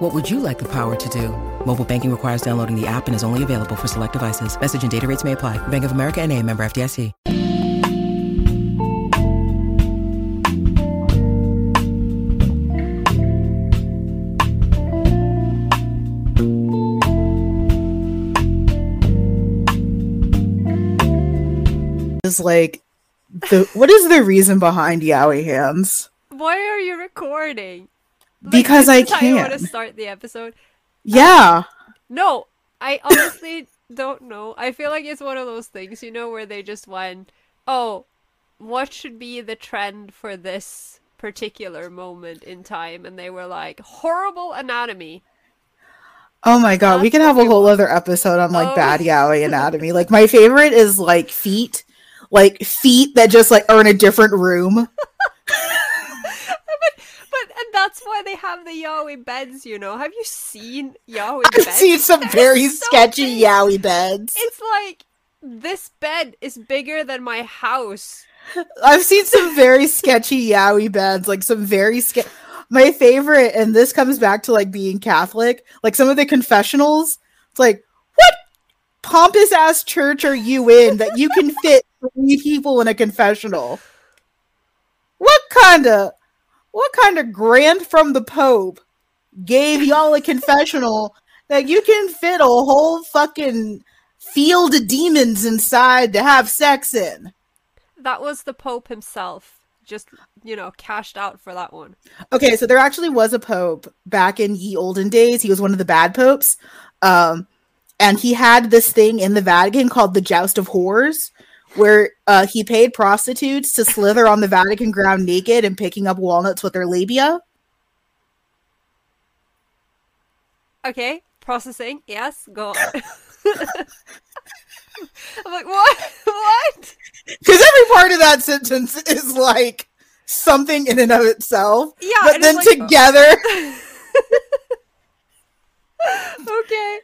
What would you like the power to do? Mobile banking requires downloading the app and is only available for select devices. Message and data rates may apply. Bank of America and a member FDIC. is like the what is the reason behind Yaoi hands? Why are you recording? Like, Because I can. How you want to start the episode. Yeah. No, I honestly don't know. I feel like it's one of those things, you know, where they just went, "Oh, what should be the trend for this particular moment in time?" And they were like, "Horrible anatomy." Oh my god, we That's can have a whole other episode on like Oh. bad Yaoi anatomy. Like my favorite is like feet. Like feet that just like are in a different room. That's why they have the Yaoi beds, you know. Have you seen Yaoi beds? I've seen some They're very so sketchy big. Yaoi beds. It's like this bed is bigger than my house. I've seen some very sketchy Yaoi beds, like some very ske- My favorite, and this comes back to like being Catholic, like some of the confessionals. It's like, what pompous ass church are you in that you can fit three people in a confessional? What kind of, what kind of grant from the Pope gave y'all a confessional that you can fit a whole fucking field of demons inside to have sex in? That was the Pope himself. Just, you know, cashed out for that one. Okay, so there actually was a pope back in ye olden days. He was one of the bad popes. Um, and he had this thing in the Vatican called the Joust of Whores, where uh, he paid prostitutes to slither on the Vatican ground naked and picking up walnuts with their labia. Okay, processing. Yes, go. I'm like, what? what? Because every part of that sentence is like something in and of itself. Yeah, but then like- together, Okay.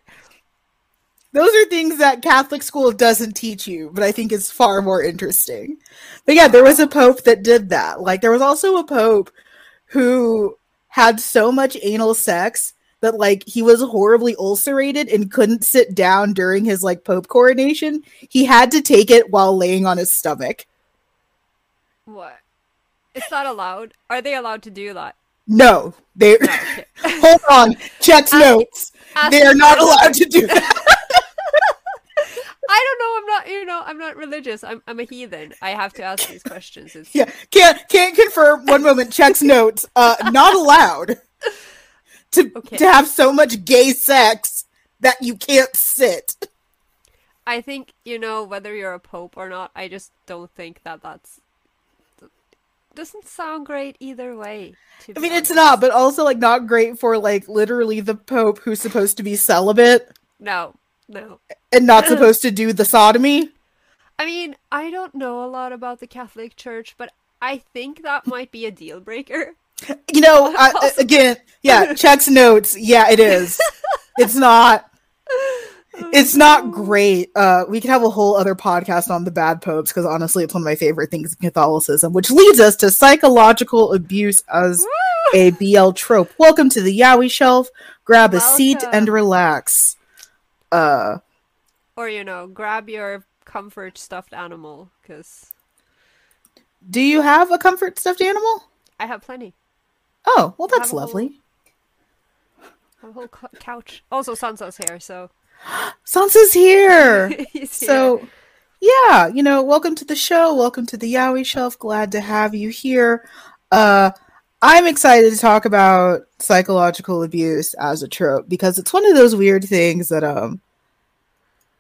Those are things that Catholic school doesn't teach you, but I think is far more interesting. But yeah, there was a pope that did that. Like there was also a pope who had so much anal sex that like he was horribly ulcerated and couldn't sit down during his like pope coronation. He had to take it while laying on his stomach. What? It's not allowed. Are they allowed to do that? No, they No, hold on. Checks notes. ask They are not allowed to do that. I don't know. I'm not. You know, I'm not religious. I'm. I'm a heathen. I have to ask these questions. It's, Yeah, can't can't confirm. One moment, checks notes. Uh, not allowed to Okay. to have so much gay sex that you can't sit. I think you know whether you're a pope or not. I just don't think that that's doesn't sound great either way. To I mean, it's not, but also like not great for like literally the Pope who's supposed to be celibate No, no. and not supposed to do the sodomy. I mean, I don't know a lot about the Catholic Church, but I think that might be a deal breaker. You know, I, again, yeah, checks notes. Yeah, it is. It's not. It's not great. Uh, we could have a whole other podcast on the bad popes because honestly, it's one of my favorite things in Catholicism, which leads us to psychological abuse as a BL trope. Welcome to the Yaoi Shelf. Grab a seat and relax. Uh, Or you know, grab your comfort stuffed animal because do you have a comfort stuffed animal? I have plenty. Oh, well, that's whole- lovely. Have a whole cou- couch. Also, Sansa's here, so Sansa's here. here. So, yeah, you know, welcome to the show. Welcome to the Yaoi Shelf. Glad to have you here. Uh, I'm excited to talk about psychological abuse as a trope because it's one of those weird things that um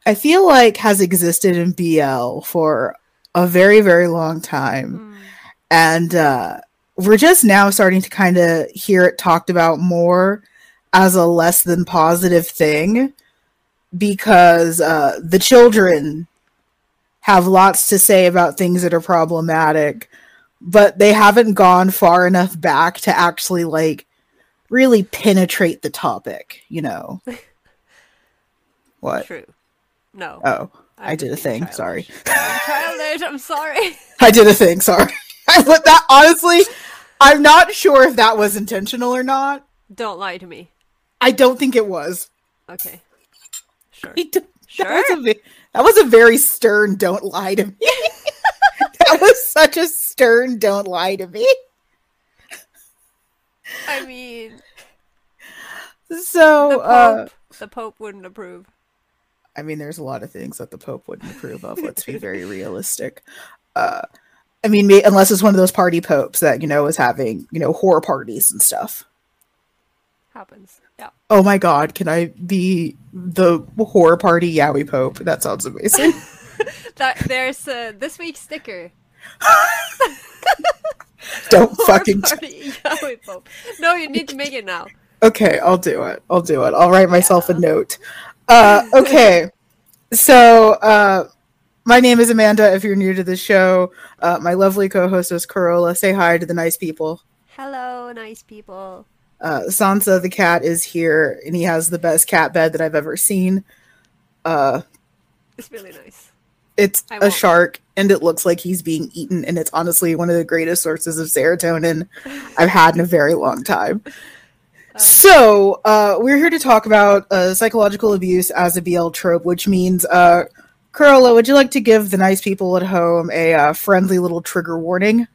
I feel like has existed in BL for a very very long time Mm. and uh we're just now starting to kind of hear it talked about more as a less than positive thing because uh the children have lots to say about things that are problematic, but they haven't gone far enough back to actually like really penetrate the topic, you know. what? True. No. Oh, I'm I did a thing. childish. Sorry. I'm childish. I'm sorry. I did a thing. Sorry. but that honestly, I'm not sure if that was intentional or not. Don't lie to me. I don't think it was. Okay. Sure. I Sure. Was, a, that was a very stern don't lie to me. that was such a stern don't lie to me. I mean, So, the uh, Pope, the Pope wouldn't approve. I mean, there's a lot of things that the Pope wouldn't approve of. Let's be very realistic. Uh, I mean, unless it's one of those party popes that you know is having you know horror parties and stuff. Happens. Yeah. Oh my God, can I be the horror party Yaoi Pope? That sounds amazing. That there's uh, this week's sticker. Don't Horror fucking. party Yaoi Pope. No, you need to make it now. Okay, I'll do it. I'll do it. I'll write myself a note. Uh, okay, so uh, my name is Amanda. If you're new to the show, uh, my lovely co-host is Carola. Say hi to the nice people. Hello, nice people. Uh, Sansa the cat is here, and he has the best cat bed that I've ever seen. Uh, It's really nice. It's a shark, and it looks like he's being eaten, and it's honestly one of the greatest sources of serotonin I've had in a very long time. So, uh, we're here to talk about uh, psychological abuse as a BL trope, which means, uh, Carola, would you like to give the nice people at home a uh, friendly little trigger warning?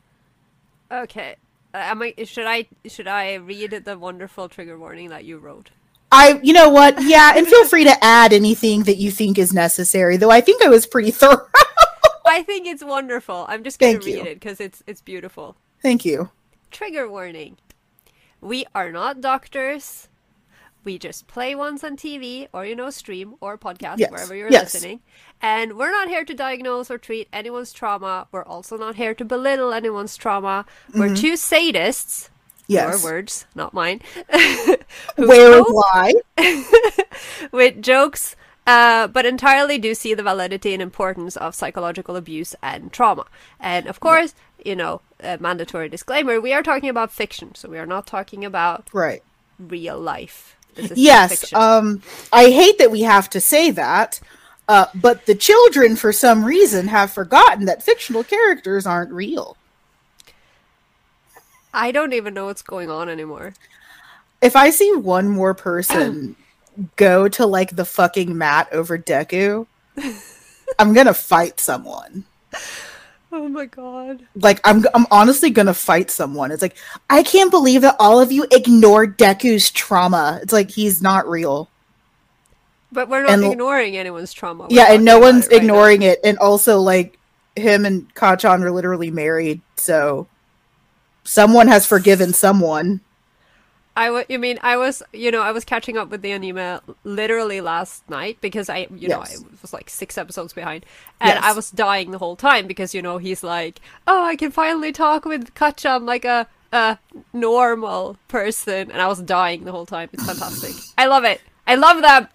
Okay. Uh, am I? Should I? Should I read the wonderful trigger warning that you wrote? I, you know what? Yeah, and feel free to add anything that you think is necessary, though I think I was pretty thorough. I think it's wonderful. I'm just gonna read you. it because it's it's beautiful. Thank you. Trigger warning. We are not doctors. We just play ones on TV or, you know, stream or podcast, Yes. wherever you're Yes. listening. And we're not here to diagnose or treat anyone's trauma. We're also not here to belittle anyone's trauma. We're mm-hmm. two sadists. Yes. Your words, not mine. Where lie? with jokes, uh, but entirely do see the validity and importance of psychological abuse and trauma. And of course, you know, a mandatory disclaimer: we are talking about fiction, so we are not talking about Right. real life. Yes. Um, I hate that we have to say that, uh, but the children, for some reason, have forgotten that fictional characters aren't real. I don't even know what's going on anymore. If I see one more person go to like the fucking mat over Deku, I'm gonna fight someone. Oh my god. Like I'm, I'm honestly gonna fight someone. It's like I can't believe that all of you ignored Deku's trauma. It's like he's not real. But we're not And- ignoring anyone's trauma. We're yeah, and no one's it right now. ignoring it. And also, like him and Kacchan are literally married, so someone has forgiven someone. I w- you mean I was you know I was catching up with the anime literally last night because I you know Yes. I was like six episodes behind and Yes. I was dying the whole time because you know he's like oh I can finally talk with Kacchan like a a normal person and I was dying the whole time it's fantastic I love it I love them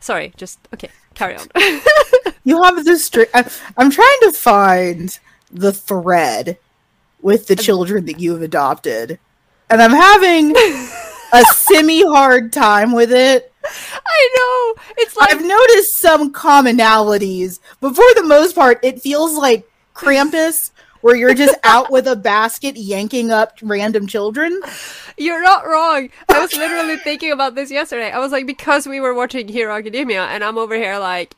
sorry just okay carry on You have this. Stri- I- I'm trying to find the thread with the children that you have adopted, and I'm having a semi hard time with it. I know it's like I've noticed some commonalities, but for the most part, it feels like Krampus, where you're just out with a basket yanking up random children. You're not wrong. I was literally thinking about this yesterday. I was like, because we were watching Hero Academia, and I'm over here like,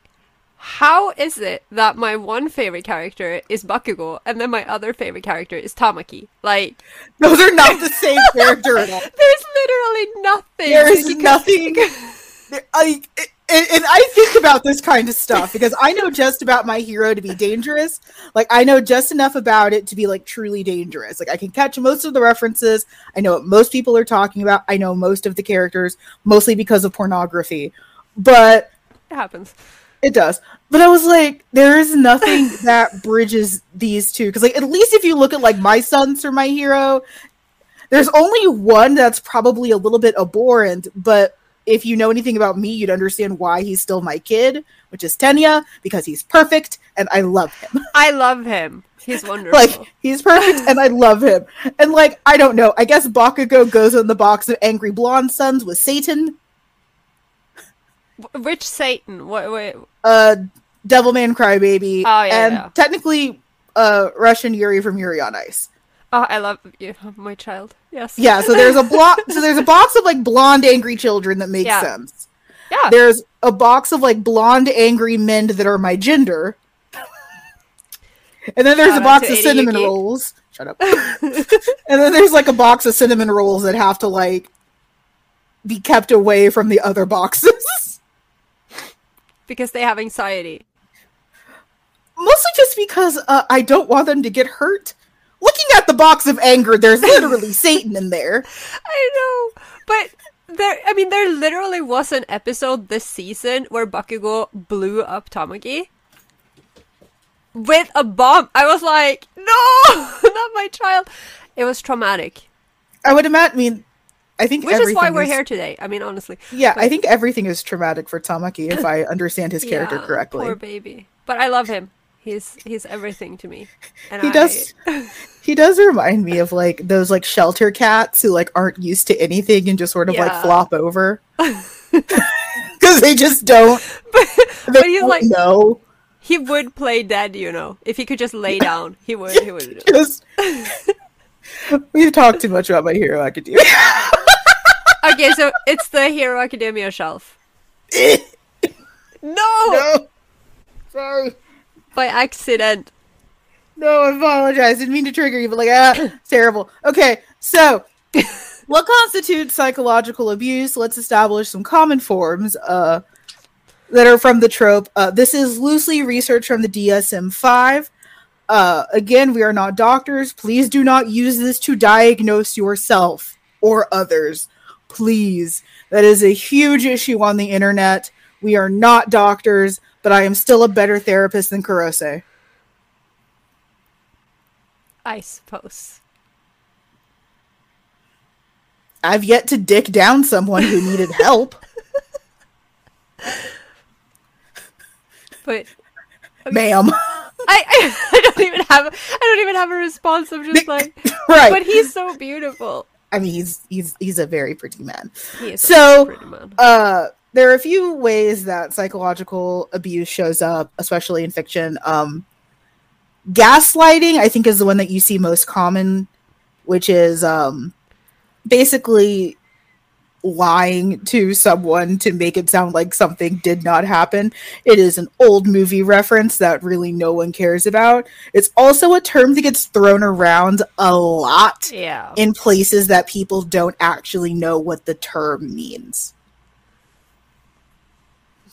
how is it that my one favorite character is Bakugo, and then my other favorite character is Tamaki? Like, Those are not the same character at all. there's literally nothing. There is nothing. and, and I think about this kind of stuff because I know just about my hero to be dangerous. Like I know just enough about it to be like truly dangerous. Like I can catch most of the references. I know what most people are talking about. I know most of the characters, mostly because of pornography. But It happens. It does. But I was like, there is nothing that bridges these two. Because, like, at least if you look at, like, my sons or my hero, there's only one that's probably a little bit abhorrent, but if you know anything about me, you'd understand why he's still my kid, which is Tenya, because he's perfect and I love him. I love him. He's wonderful. like he's perfect and I love him. And like I don't know, I guess Bakugo goes in the box of angry blonde sons with Satan, Which Satan? What? Wait. uh Devilman Crybaby, Oh, yeah, and yeah. technically uh Russian Yuri from Yuri on Ice. Oh, I love you, my child. Yes. Yeah, so there's a block so there's a box of like blonde angry children that makes Yeah. sense. Yeah. There's a box of like blonde angry men that are my gender. And then there's Shout a box of cinnamon Iriyuki. rolls. Shut up. and then there's like a box of cinnamon rolls that have to like be kept away from the other boxes. Because they have anxiety. Mostly just because uh, I don't want them to get hurt. Looking at the box of anger, there's literally Satan in there. I know, but there. I mean, there literally was an episode this season where Bakugo blew up Tamaki with a bomb. I was like, no, not my child. It was traumatic, I would imagine. I think which is why we're here today. I mean, honestly, Yeah, I think everything is traumatic for Tamaki if I understand his character Yeah, correctly. Poor baby, but I love him. He's he's everything to me. And He I- does. He does remind me of like those like shelter cats who like aren't used to anything and just sort of like flop over because they just don't. but, but he's don't like no. he would play dead, you know. If he could just lay down, he would. He would. Just we've talked too much about my Hero Academia. Okay, so it's the Hero Academia shelf. No, no, sorry. by accident. No, I apologize. Didn't mean to trigger you, but like, ah, terrible. Okay, so what constitutes psychological abuse? Let's establish some common forms uh, that are from the trope. Uh, this is loosely researched from the DSM 5. Uh, again, we are not doctors. Please do not use this to diagnose yourself or others. Please. That is a huge issue on the internet. We are not doctors, but I am still a better therapist than Kurose. I suppose. I've yet to dick down someone who needed help. But Ma'am. I, I, I don't even have I don't even have a response. I'm just like, right. but he's so beautiful. I mean he's he's he's a very pretty man. So, pretty man. Uh there are a few ways that psychological abuse shows up, especially in fiction. Um gaslighting I think is the one that you see most common, which is um basically lying to someone to make it sound like something did not happen. It is an old movie reference that really no one cares about. It's also a term that gets thrown around a lot Yeah. in places that people don't actually know what the term means.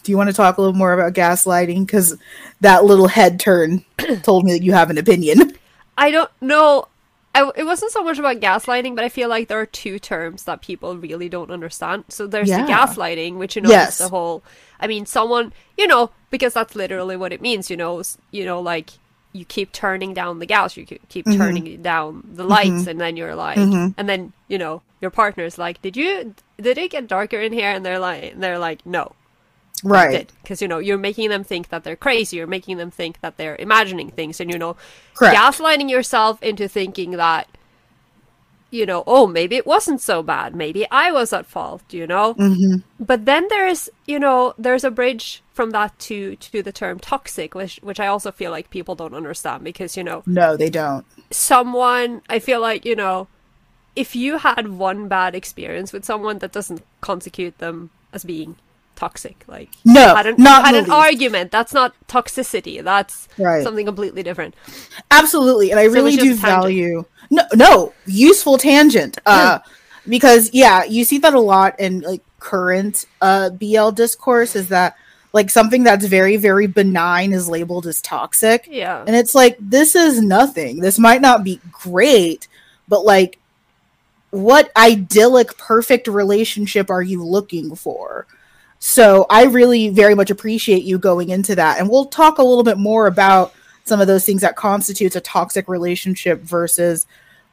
Do you want to talk a little more about gaslighting? Because that little head turn told me that you have an opinion. I don't know. I, it wasn't so much about gaslighting, but I feel like there are two terms that people really don't understand. So there's Yeah. the gaslighting, which you know Yes. is the whole. I mean, someone you know because that's literally what it means. You know, you know, like you keep turning down the gas, you keep- Mm-hmm. turning down the lights, and then you're like, and then you know your partner's like, did you did it get darker in here? And they're like, they're like, no, Right. because you know you're making them think that they're crazy you're making them think that they're imagining things and you know Correct. gaslighting yourself into thinking that you know oh maybe it wasn't so bad maybe i was at fault you know Mm-hmm. but then there's you know there's a bridge from that to to the term toxic which which i also feel like people don't understand because you know No, they don't. someone i feel like you know if you had one bad experience with someone that doesn't constitute them as being toxic like No, had an, not had an least. argument that's not toxicity that's Right. something completely different Absolutely, and I really do value no no useful tangent. Uh, because yeah, you see that a lot in like current uh BL discourse is that like something that's very very benign is labeled as toxic. yeah And it's like, this is nothing. This might not be great, but like, what idyllic, perfect relationship are you looking for? So I really very much appreciate you going into that. And we'll talk a little bit more about some of those things that constitutes a toxic relationship versus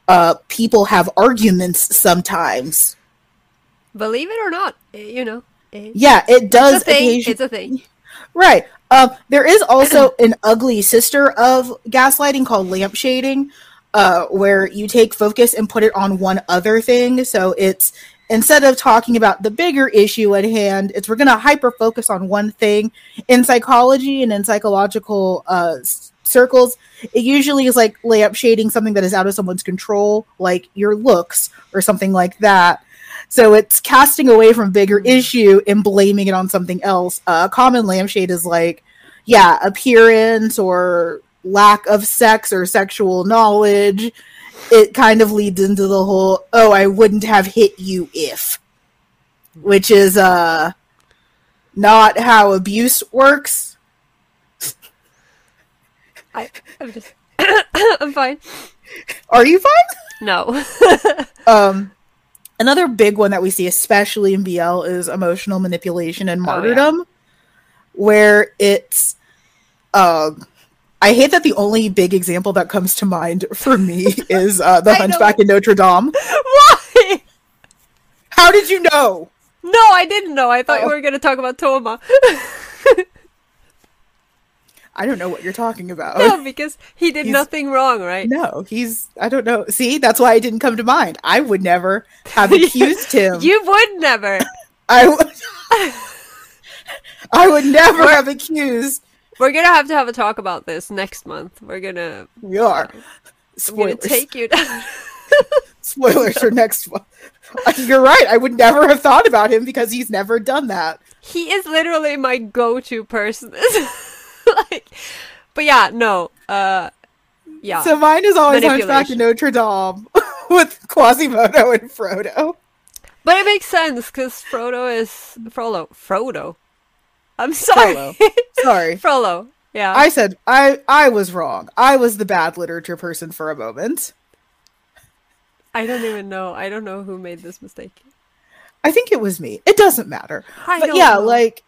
uh, people have arguments sometimes. believe it or not eh, you know It- Yeah, it does it's a thing. It's a thing. Right. Um, there is also an ugly sister of gaslighting called lamp shading, uh, where you take focus and put it on one other thing. So it's instead of talking about the bigger issue at hand, it's we're going to hyper focus on one thing. In psychology and in psychological uh, circles, it usually is like lamp shading something that is out of someone's control, like your looks or something like that. So it's casting away from bigger issue and blaming it on something else. Uh, common lampshade is like, yeah, appearance or lack of sex or sexual knowledge. It kind of leads into the whole, oh, I wouldn't have hit you if, which is uh, not how abuse works. I, I'm just. I'm fine. Are you fine? No. Um, another big one that we see, especially in BL, is emotional manipulation and Oh, yeah. martyrdom, where it's. Um, I hate that the only big example that comes to mind for me is uh, the. Hunchback in Notre Dame. Why? How did you know? No, I didn't know. I thought Oh. we were going to talk about Toma. I don't know what you're talking about. no, because he did He's- nothing wrong, right? No, he's. I don't know. See, that's why it didn't come to mind. I would never have accused him. You would never. I would. I would never have accused. We're gonna have to have a talk about this next month. We're gonna, We are. we're gonna take you down. Spoilers for next one. You're right. I would never have thought about him because he's never done that. he is literally my go-to person. like, but yeah, no. Uh, yeah. So mine is always Hunchback in Notre Dame with Quasimodo and Frodo. but it makes sense because Frodo is Frollo. Frodo. I'm sorry. Frollo. Sorry. Frollo. Yeah. I said I I was wrong. I was the bad literature person for a moment. I don't even know. I don't know who made this mistake. I think it was me. It doesn't matter. I but yeah, know. like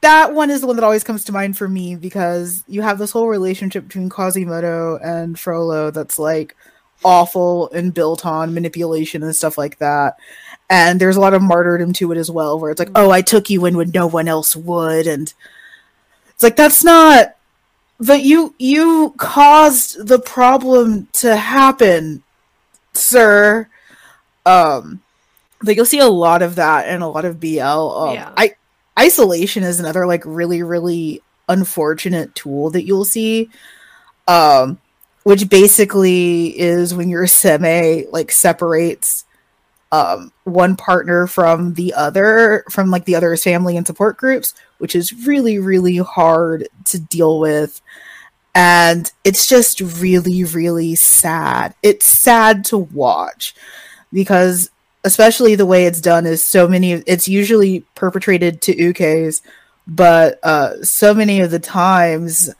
that one is the one that always comes to mind for me because you have this whole relationship between Quasimodo and Frollo that's like awful and built on manipulation and stuff like that. And there's a lot of martyrdom to it as well, where it's like, oh, I took you in when no one else would, and it's like that's not. But you you caused the problem to happen, sir. Um, like you'll see a lot of that and a lot of BL. Um, Yeah. I isolation is another like really really unfortunate tool that you'll see, um, which basically is when your seme like separates um one partner from the other from like the other's family and support groups which is really really hard to deal with. And it's just really really sad. It's sad to watch because especially the way it's done is so many it's usually perpetrated to ukes but uh so many of the times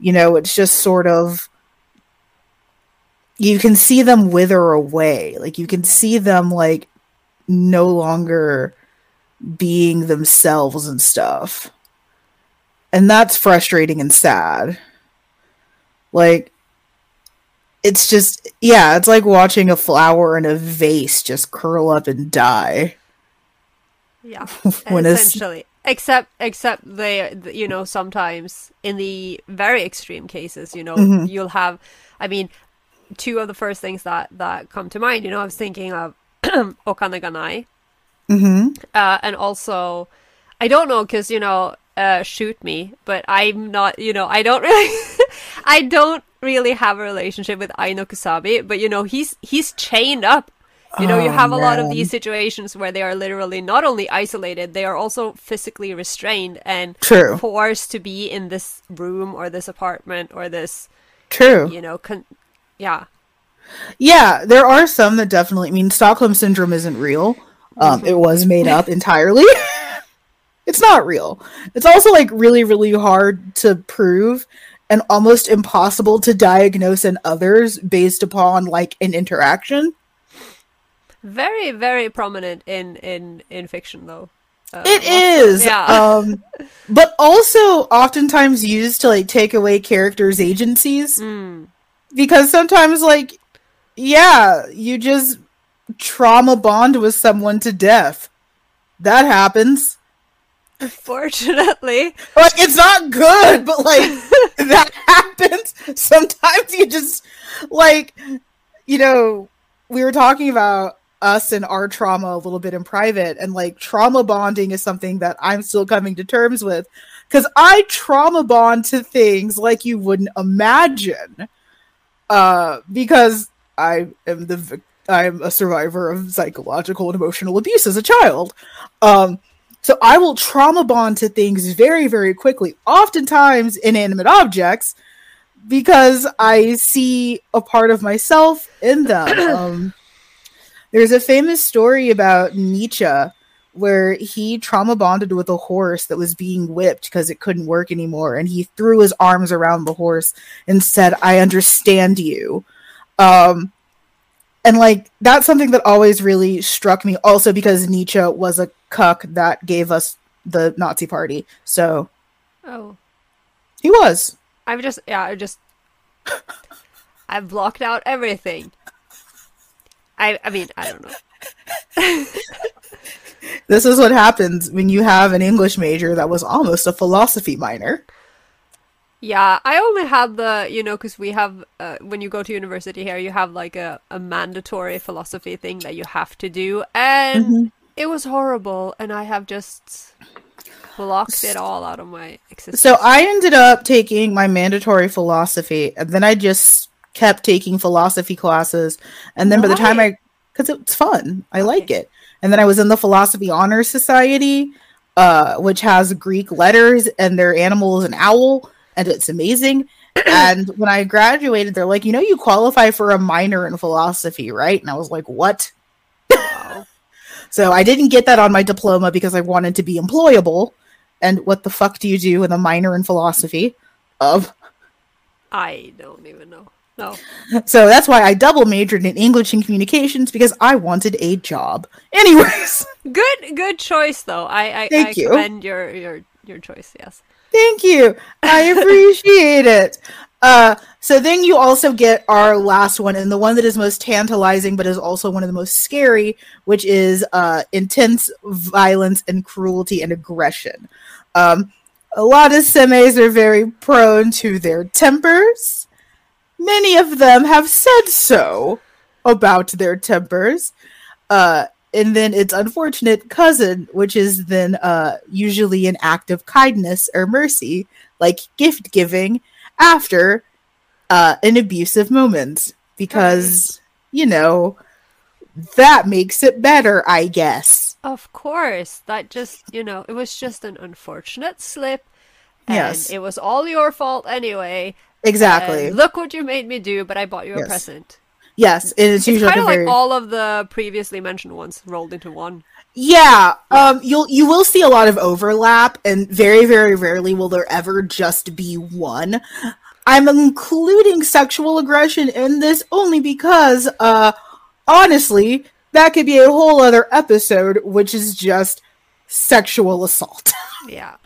you know it's just sort of you can see them wither away like you can see them like no longer being themselves and stuff and that's frustrating and sad like it's just yeah it's like watching a flower in a vase just curl up and die Yeah, when it's essentially. Except, except they, you know, sometimes in the very extreme cases, you know, Mhm. you'll have. I mean, two of the first things that that come to mind. You know, I was thinking of Okane ga Nai, hmm uh, and also, I don't know because you know, uh, shoot me, but I'm not. You know, I don't really, I don't really have a relationship with Ai no Kusabi, but you know, he's he's chained up. You know, you Oh, have a lot of these situations where they are literally not only isolated, they are also physically restrained and True. forced to be in this room or this apartment or this, true you know, con- yeah. Yeah, there are some that definitely. I mean, Stockholm syndrome isn't real. Um, it was made up entirely. it's not real. It's also like really, really hard to prove and almost impossible to diagnose in others based upon like an interaction. Very, very prominent in in in fiction, though. Uh, It is, yeah. um, but also oftentimes used to like take away characters' agencies Mm. Because sometimes, like, yeah, you just trauma bond with someone to death. that happens. Unfortunately. Like it's not good, but like that happens. Sometimes you just like you know, we were talking about us and our trauma a little bit in private and like trauma bonding is something that I'm still coming to terms with cuz I trauma bond to things like you wouldn't imagine. Uh because I am the I'm a survivor of psychological and emotional abuse as a child. Um so I will trauma bond to things very, very quickly, oftentimes inanimate objects, because I see a part of myself in them. um, there's a famous story about Nietzsche where he trauma bonded with a horse that was being whipped because it couldn't work anymore. And he threw his arms around the horse and said, I understand you. Um, and like that's something that always really struck me also because nietzsche was a cuck that gave us the nazi party so Oh. he was I'm just yeah, I just I've blocked out everything. I I mean, I don't know. this is what happens when you have an english major that was almost a philosophy minor Yeah, I only had the, you know, because we have, uh, when you go to university here, you have like a, a mandatory philosophy thing that you have to do. And Mhm. it was horrible. And I have just blocked it all out of my existence. so i ended up taking my mandatory philosophy and then i just kept taking philosophy classes and then by the time i because it's fun i like it and then i was in the philosophy honor society uh which has greek letters and their animal is an owl and it's amazing. And when i graduated they're like you know you qualify for a minor in philosophy right? And i was like what? Wow. so i didn't get that on my diploma because i wanted to be employable. And what the fuck do you do with a minor in philosophy? Of I don't even know. No. so that's why i double majored in english and communications because i wanted a job anyways Good, good choice though. I, I, Thank I you. commend your, your, your choice. Yes. Thank you. I appreciate it. Uh, so then you also get our last one, and the one that is most tantalizing, but is also one of the most scary, which is uh, intense violence and cruelty and aggression. Um, a lot of semes are very prone to their tempers. Many of them have said so about their tempers. Uh, and then its unfortunate cousin, which is then uh, usually an act of kindness or mercy, like gift giving, after uh, an abusive moment, because you know that makes it better, I guess. Of course. That just, you know, it was just an unfortunate slip. And Yes. it was all your fault anyway. Exactly. And look what you made me do, but I bought you a Yes. present. yes, it's It's usually kind of very like all of the previously mentioned ones rolled into one. Yeah, um, you'll you will see a lot of overlap, and very very rarely will there ever just be one. I'm including sexual aggression in this only because, uh, honestly, that could be a whole other episode, which is just sexual assault. Yeah.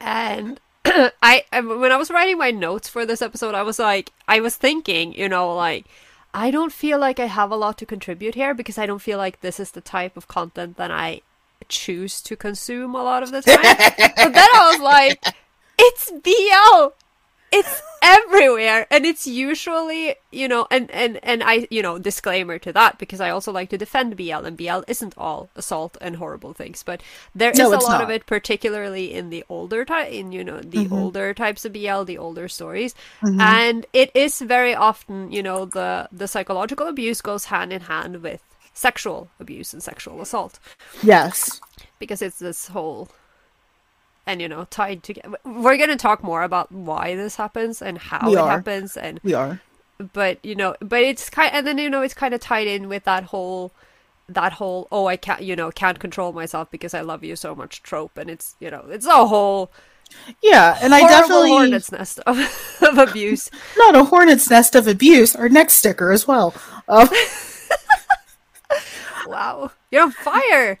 And I, when I was writing my notes for this episode, I was like, I was thinking, you know, like I don't feel like I have a lot to contribute here because I don't feel like this is the type of content that I choose to consume a lot of the time. but then I was like, it's BL. It's everywhere and it's usually, you know, and and and I, you know, disclaimer to that because I also like to defend BL and BL isn't all assault and horrible things, but there is No, a it's lot of it particularly in the older type in you know the Mhm. older types of BL, the older stories. Mhm. And it is very often, you know, the the psychological abuse goes hand in hand with sexual abuse and sexual assault yes, because it's this whole and you know tied together we're going to talk more about why this happens and how We it are. happens and we are. but you know but it's kind and then you know it's kind of tied in with that whole that whole oh i can't you know can't control myself because i love you so much trope and it's you know it's a whole Yeah, and I definitely hornet's nest of, of abuse not a hornet's nest of abuse. Our next sticker as well. Um, wow you're on fire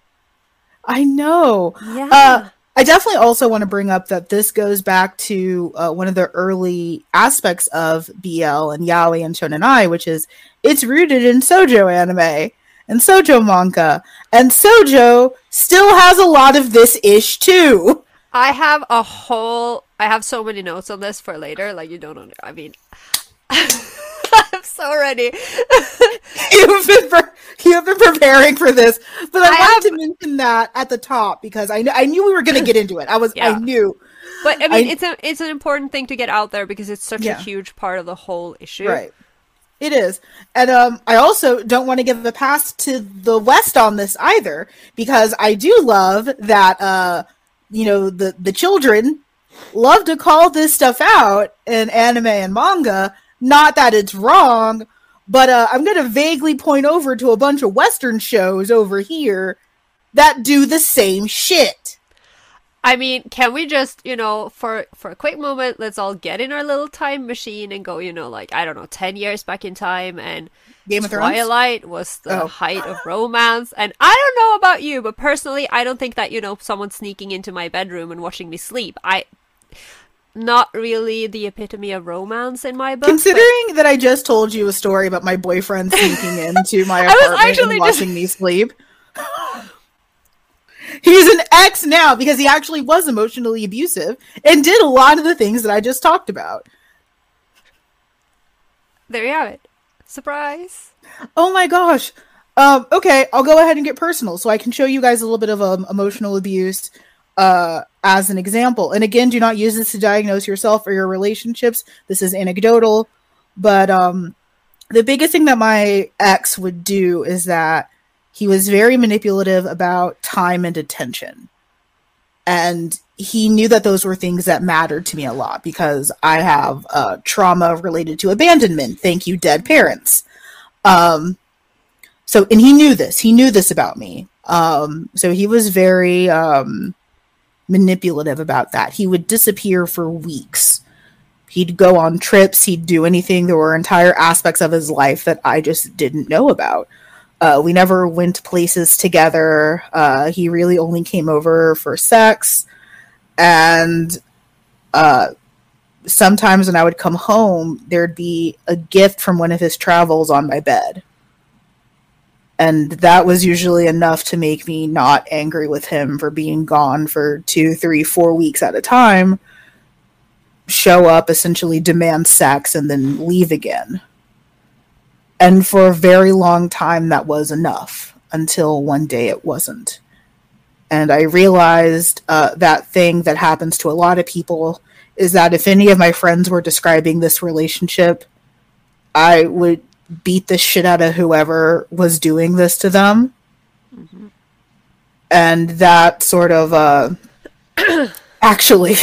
I know. yeah Uh, I definitely also want to bring up that this goes back to uh, one of the early aspects of BL and yaoi and shonen ai, which is it's rooted in shojo anime, and Shojo manga. And Shojo still has a lot of this ish too. I have a whole. I have so many notes on this for later. Like you don't. I mean, I'm so ready. You've been pre- you've been preparing for this, but I, I wanted have- to mention that at the top because I kn- I knew we were going to get into it. I was Yeah. I knew But I mean, I- it's a it's an important thing to get out there because it's such Yeah. a huge part of the whole issue. Right. It is. And um I also don't want to give a pass to the West on this either because I do love that uh you know the the children love to call this stuff out in anime and manga, not that it's wrong, but uh I'm going to vaguely point over to a bunch of western shows over here that do the same shit. I mean, can we just, you know, for for a quick moment, let's all get in our little time machine and go, you know, like I don't know, ten years back in time, and Game of Thrones? Twilight was the Oh. height of romance. And I don't know about you, but personally, I don't think that you know someone sneaking into my bedroom and watching me sleep. I not really the epitome of romance in my book. but- Considering that I just told you a story about my boyfriend sneaking into my apartment and just- watching me sleep. He's an ex now because he actually was emotionally abusive and did a lot of the things that I just talked about. there you have it. Surprise. Oh my gosh. Um, okay, I'll go ahead and get personal so I can show you guys a little bit of um, emotional abuse uh, as an example. And again, do not use this to diagnose yourself or your relationships. This is anecdotal. But um, the biggest thing that my ex would do is that he was very manipulative about time and attention. And he knew that those were things that mattered to me a lot because I have uh, trauma related to abandonment. Thank you, dead parents. Um, so, and he knew this. He knew this about me. Um, so he was very um, manipulative about that. He would disappear for weeks. He'd go on trips. He'd do anything. There were entire aspects of his life that I just didn't know about. Uh, we never went places together. Uh, he really only came over for sex. And uh, sometimes when I would come home, there'd be a gift from one of his travels on my bed. And that was usually enough to make me not angry with him for being gone for two, three, four weeks at a time. Show up, essentially demand sex, and then leave again. And for a very long time, that was enough until one day it wasn't. And I realized uh, that thing that happens to a lot of people is that if any of my friends were describing this relationship, I would beat the shit out of whoever was doing this to them. And that sort of uh actually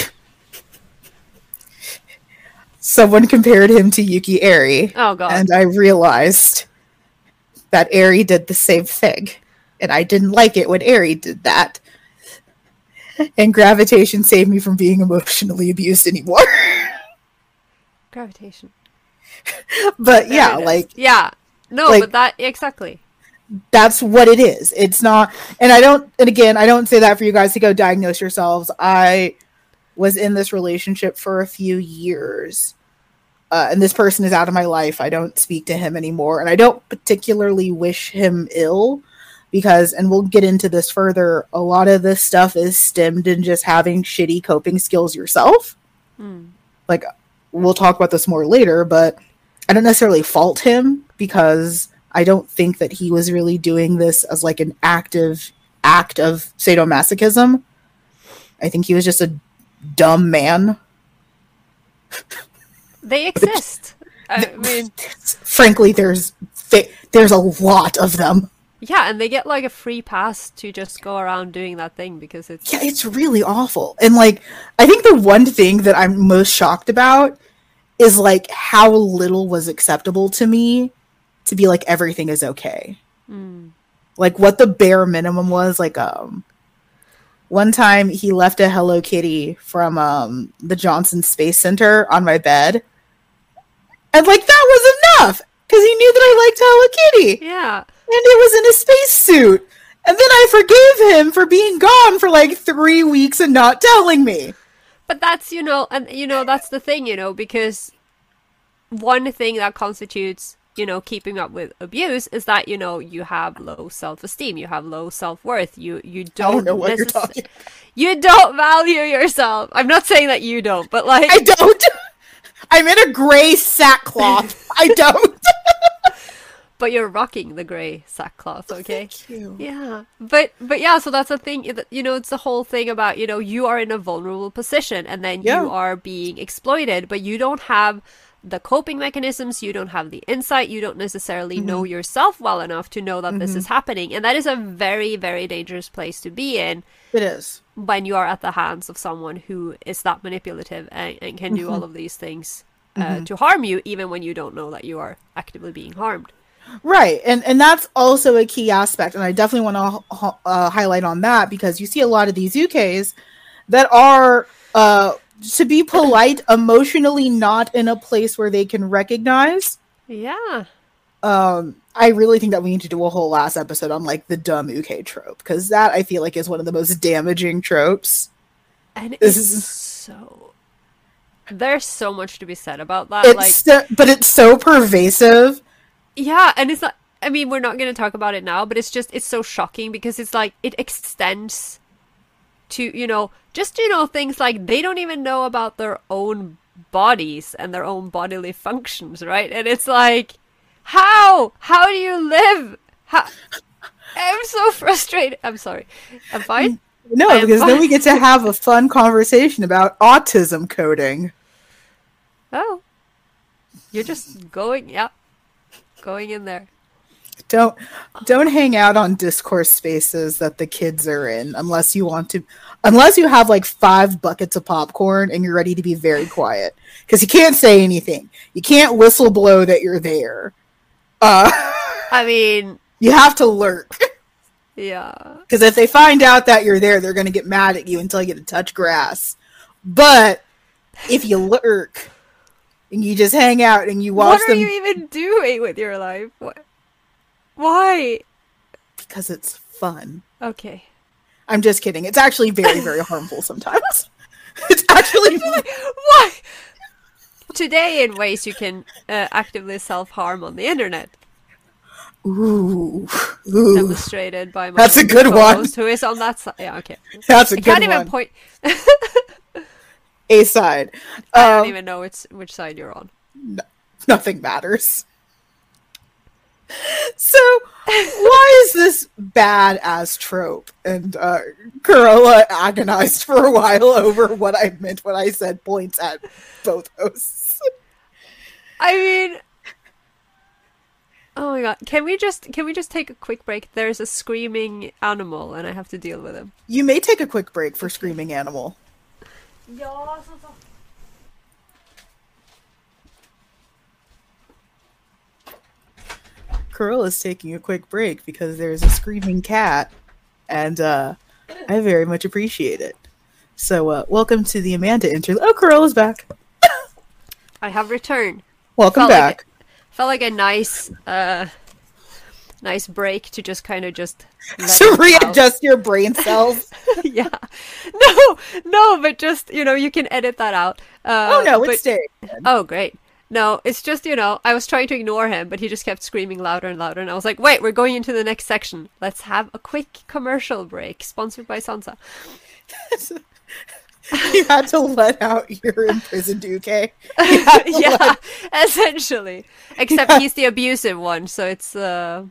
someone compared him to Yuki Eiri. Oh god. And I realized that Eiri did the same thing. And I didn't like it when Eiri did that. And gravitation saved me from being emotionally abused anymore. Gravitation. but There yeah, like yeah. No, like- but that exactly. that's what it is. It's not, and I don't, and again, I don't say that for you guys to go diagnose yourselves. I was in this relationship for a few years, uh, and this person is out of my life. I don't speak to him anymore, and I don't particularly wish him ill because, and we'll get into this further, a lot of this stuff is stemmed in just having shitty coping skills yourself. Hmm. Like, we'll talk about this more later, but I don't necessarily fault him because I don't think that he was really doing this as like an active act of sadomasochism. I think he was just a dumb man. They exist. I mean, Frankly, there's th- there's a lot of them. yeah, and they get like a free pass to just go around doing that thing because it's Yeah, it's really awful. And like I think the one thing that I'm most shocked about is like how little was acceptable to me to be like everything is okay. Like what the bare minimum was like um one time he left a Hello Kitty from um the Johnson Space Center on my bed. And like that was enough cuz he knew that I liked Hello Kitty yeah. and it was in a spacesuit. And then I forgave him for being gone for like three weeks and not telling me. But that's you know, and you know that's the thing, you know, because one thing that constitutes you know keeping up with abuse is that you know you have low self-esteem you have low self-worth you you don't, don't know what you're talking you don't value yourself i'm not saying that you don't but like I don't. I'm in a gray sackcloth. I don't. but you're rocking the gray sackcloth okay Thank you. Yeah, but but yeah, so that's the thing. You know, it's the whole thing about you know you are in a vulnerable position, and then Yeah. you are being exploited, but you don't have the coping mechanisms. You don't have the insight. You don't necessarily know Mm-hmm. yourself well enough to know that this is happening, and that is a very very dangerous place to be in It is. when you are at the hands of someone who is that manipulative and, and can do all Mm-hmm. of these things uh, to harm you, even when you don't know that you are actively being harmed. Right, and and that's also a key aspect, and I definitely want to uh, highlight on that because you see a lot of these ukes that are, uh, to be polite, emotionally not in a place where they can recognize. Yeah. Um, I really think that we need to do a whole last episode on like the dumb uke trope because that I feel like is one of the most damaging tropes. And This it's is- so there's so much to be said about that. It's like so, but it's so pervasive. Yeah, and it's not I mean, we're not going to talk about it now, but it's just it's so shocking because it's like it extends to, you know, just you know things like they don't even know about their own bodies and their own bodily functions, right? And it's like how? How do you live? How I'm so frustrated. I'm sorry. I'm fine. No, I because then we get to have a fun conversation about autism coding. Oh. You're just going, yeah. Going in there. Don't don't hang out on discourse spaces that the kids are in unless you want to unless you have like five buckets of popcorn and you're ready to be very quiet because you can't say anything. You can't whistle blow that you're there. Uh I mean, you have to lurk yeah. because if they find out that you're there, they're going to get mad at you until you get to touch grass. But if you lurk and you just hang out and you watch them. What are them you even doing with your life? What? Why? because it's fun. Okay. I'm just kidding. It's actually very, very harmful sometimes. It's actually Why? Today, in ways you can uh, actively self harm on the internet, ooh, ooh. demonstrated by my That's a good one. Who is on that side? Yeah, okay. That's a I good one. Can't even one. point. A side. I don't Um, even know which which side you're on. No, nothing matters. So, why is this bad as trope? And uh, Carola agonized for a while over what I meant when I said points at both hosts. I mean, oh my god! Can we just can we just take a quick break? There's a screaming animal, and I have to deal with him. You may take a quick break for Screaming Animal. Carola's taking a quick break because there's a screaming cat, and uh, I very much appreciate it. So, uh, welcome to the Amanda interlude. Oh, Carola's back. I have returned. Welcome Felt like back. Felt like a nice, uh, nice break to just kind of just to readjust your brain cells. yeah, no, no, but just you know, you can edit that out. Uh, oh no, but- it's staying. Oh, great. No, it's just, you know, I was trying to ignore him, but he just kept screaming louder and louder. And I was like, wait, we're going into the next section. Let's have a quick commercial break, sponsored by Sansa. you had to let out your imprisoned uke. You yeah, let- essentially. Except he's the abusive one, so it's, uh.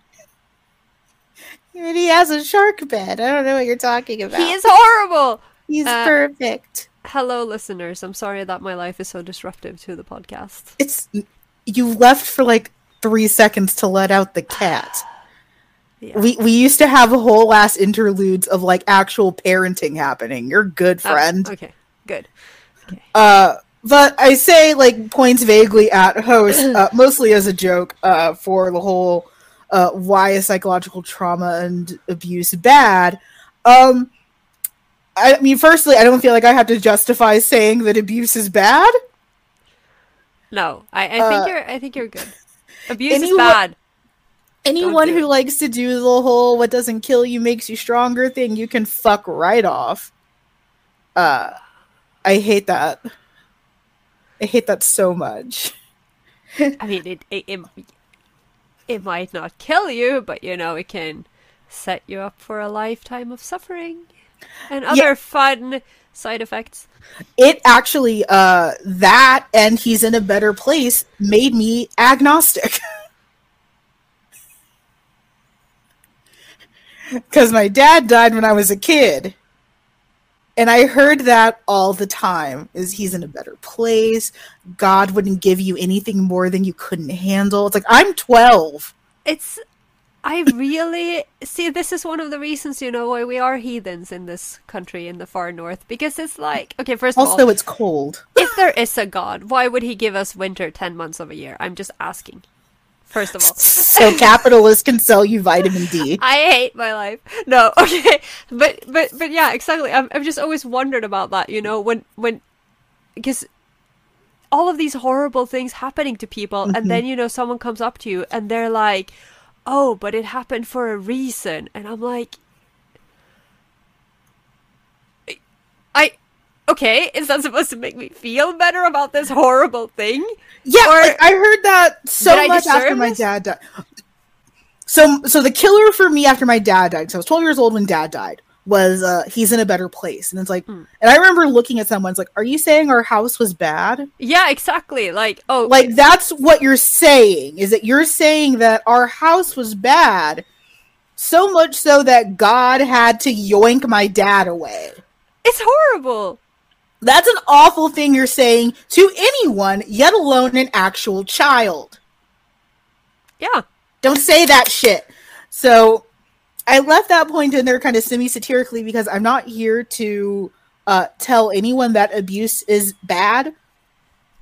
And he has a shark bed. I don't know what you're talking about. He is horrible! He's uh, perfect. Hello, listeners. I'm sorry that my life is so disruptive to the podcast. It's you left for like three seconds to let out the cat. Yeah. We we used to have a whole ass interludes of like actual parenting happening. You're good, Oh, friend. okay, good. Okay. Uh, but I say like points vaguely at host, uh, mostly as a joke, uh, for the whole uh, why is psychological trauma and abuse bad. Um, I mean, firstly, I don't feel like I have to justify saying that abuse is bad. No, I, I Uh, think you're. I think you're good. Abuse is bad. Anyone do who it. likes to do the whole "what doesn't kill you makes you stronger" thing, you can fuck right off. Uh, I hate that. I hate that so much. I mean, it, it, it it might not kill you, but you know, it can set you up for a lifetime of suffering and other fun side effects. It actually, uh, that and he's in a better place made me agnostic. Because my dad died when I was a kid. And I heard that all the time is he's in a better place. God wouldn't give you anything more than you couldn't handle. It's like I'm 12. It's I really see this is one of the reasons, you know, why we are heathens in this country in the far north. Because it's like okay, first of Also, all, it's cold. if there is a God, why would he give us winter ten months of a year? I'm just asking. First of all. So capitalists can sell you vitamin D. I hate my life. No, okay, but but but yeah, exactly. I'm, I've just always wondered about that. You know, when when because all of these horrible things happening to people, and mm-hmm. then you know someone comes up to you and they're like, "Oh, but it happened for a reason," and I'm like, I. Okay, is that supposed to make me feel better about this horrible thing? Yeah, Or- like, I heard that so much after my dad died. So, so the killer for me after my dad died, so I was 12 years old when dad died, was uh, he's in a better place. And it's like, Hmm. and I remember looking at someone's like, are you saying our house was bad? Yeah, exactly. Like, oh, Like, that's what you're saying, is that you're saying that our house was bad, so much so that God had to yoink my dad away. it's horrible. That's an awful thing you're saying to anyone, yet alone an actual child. Yeah. Don't say that shit. So I left that point in there kind of semi satirically because I'm not here to uh, tell anyone that abuse is bad,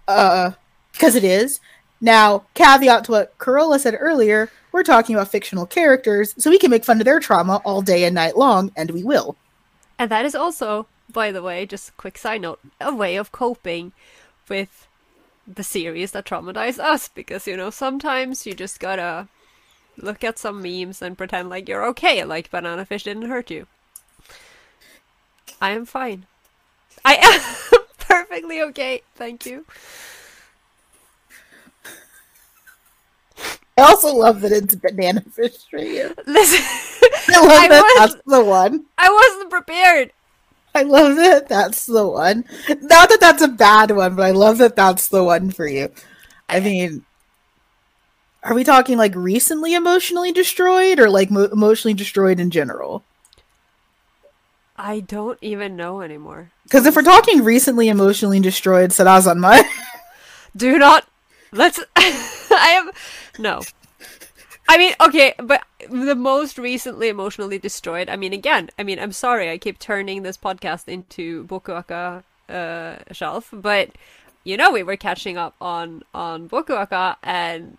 uh, because it is. Now, caveat to what Carola said earlier, we're talking about fictional characters, so we can make fun of their trauma all day and night long, and we will. And that is also, by the way, just a quick side note, a way of coping with the series that traumatized us because, you know, sometimes you just gotta look at some memes and pretend like you're okay, like Banana Fish didn't hurt you. I am fine. I am perfectly okay, thank you. I also love that it's banana fish for you. Listen, I love I that was- that's the one. I wasn't prepared. I love that that's the one. Not that that's a bad one, but I love that that's the one for you. I mean, are we talking like recently emotionally destroyed or like mo- emotionally destroyed in general? I don't even know anymore. Because if we're talking recently emotionally destroyed, so that was on my. Do not. Let's. I am. No. I mean, okay, but the most recently emotionally destroyed. I mean, again, I mean, I'm sorry, I keep turning this podcast into Bokuaka uh, shelf, but you know, we were catching up on on Bokuaka, and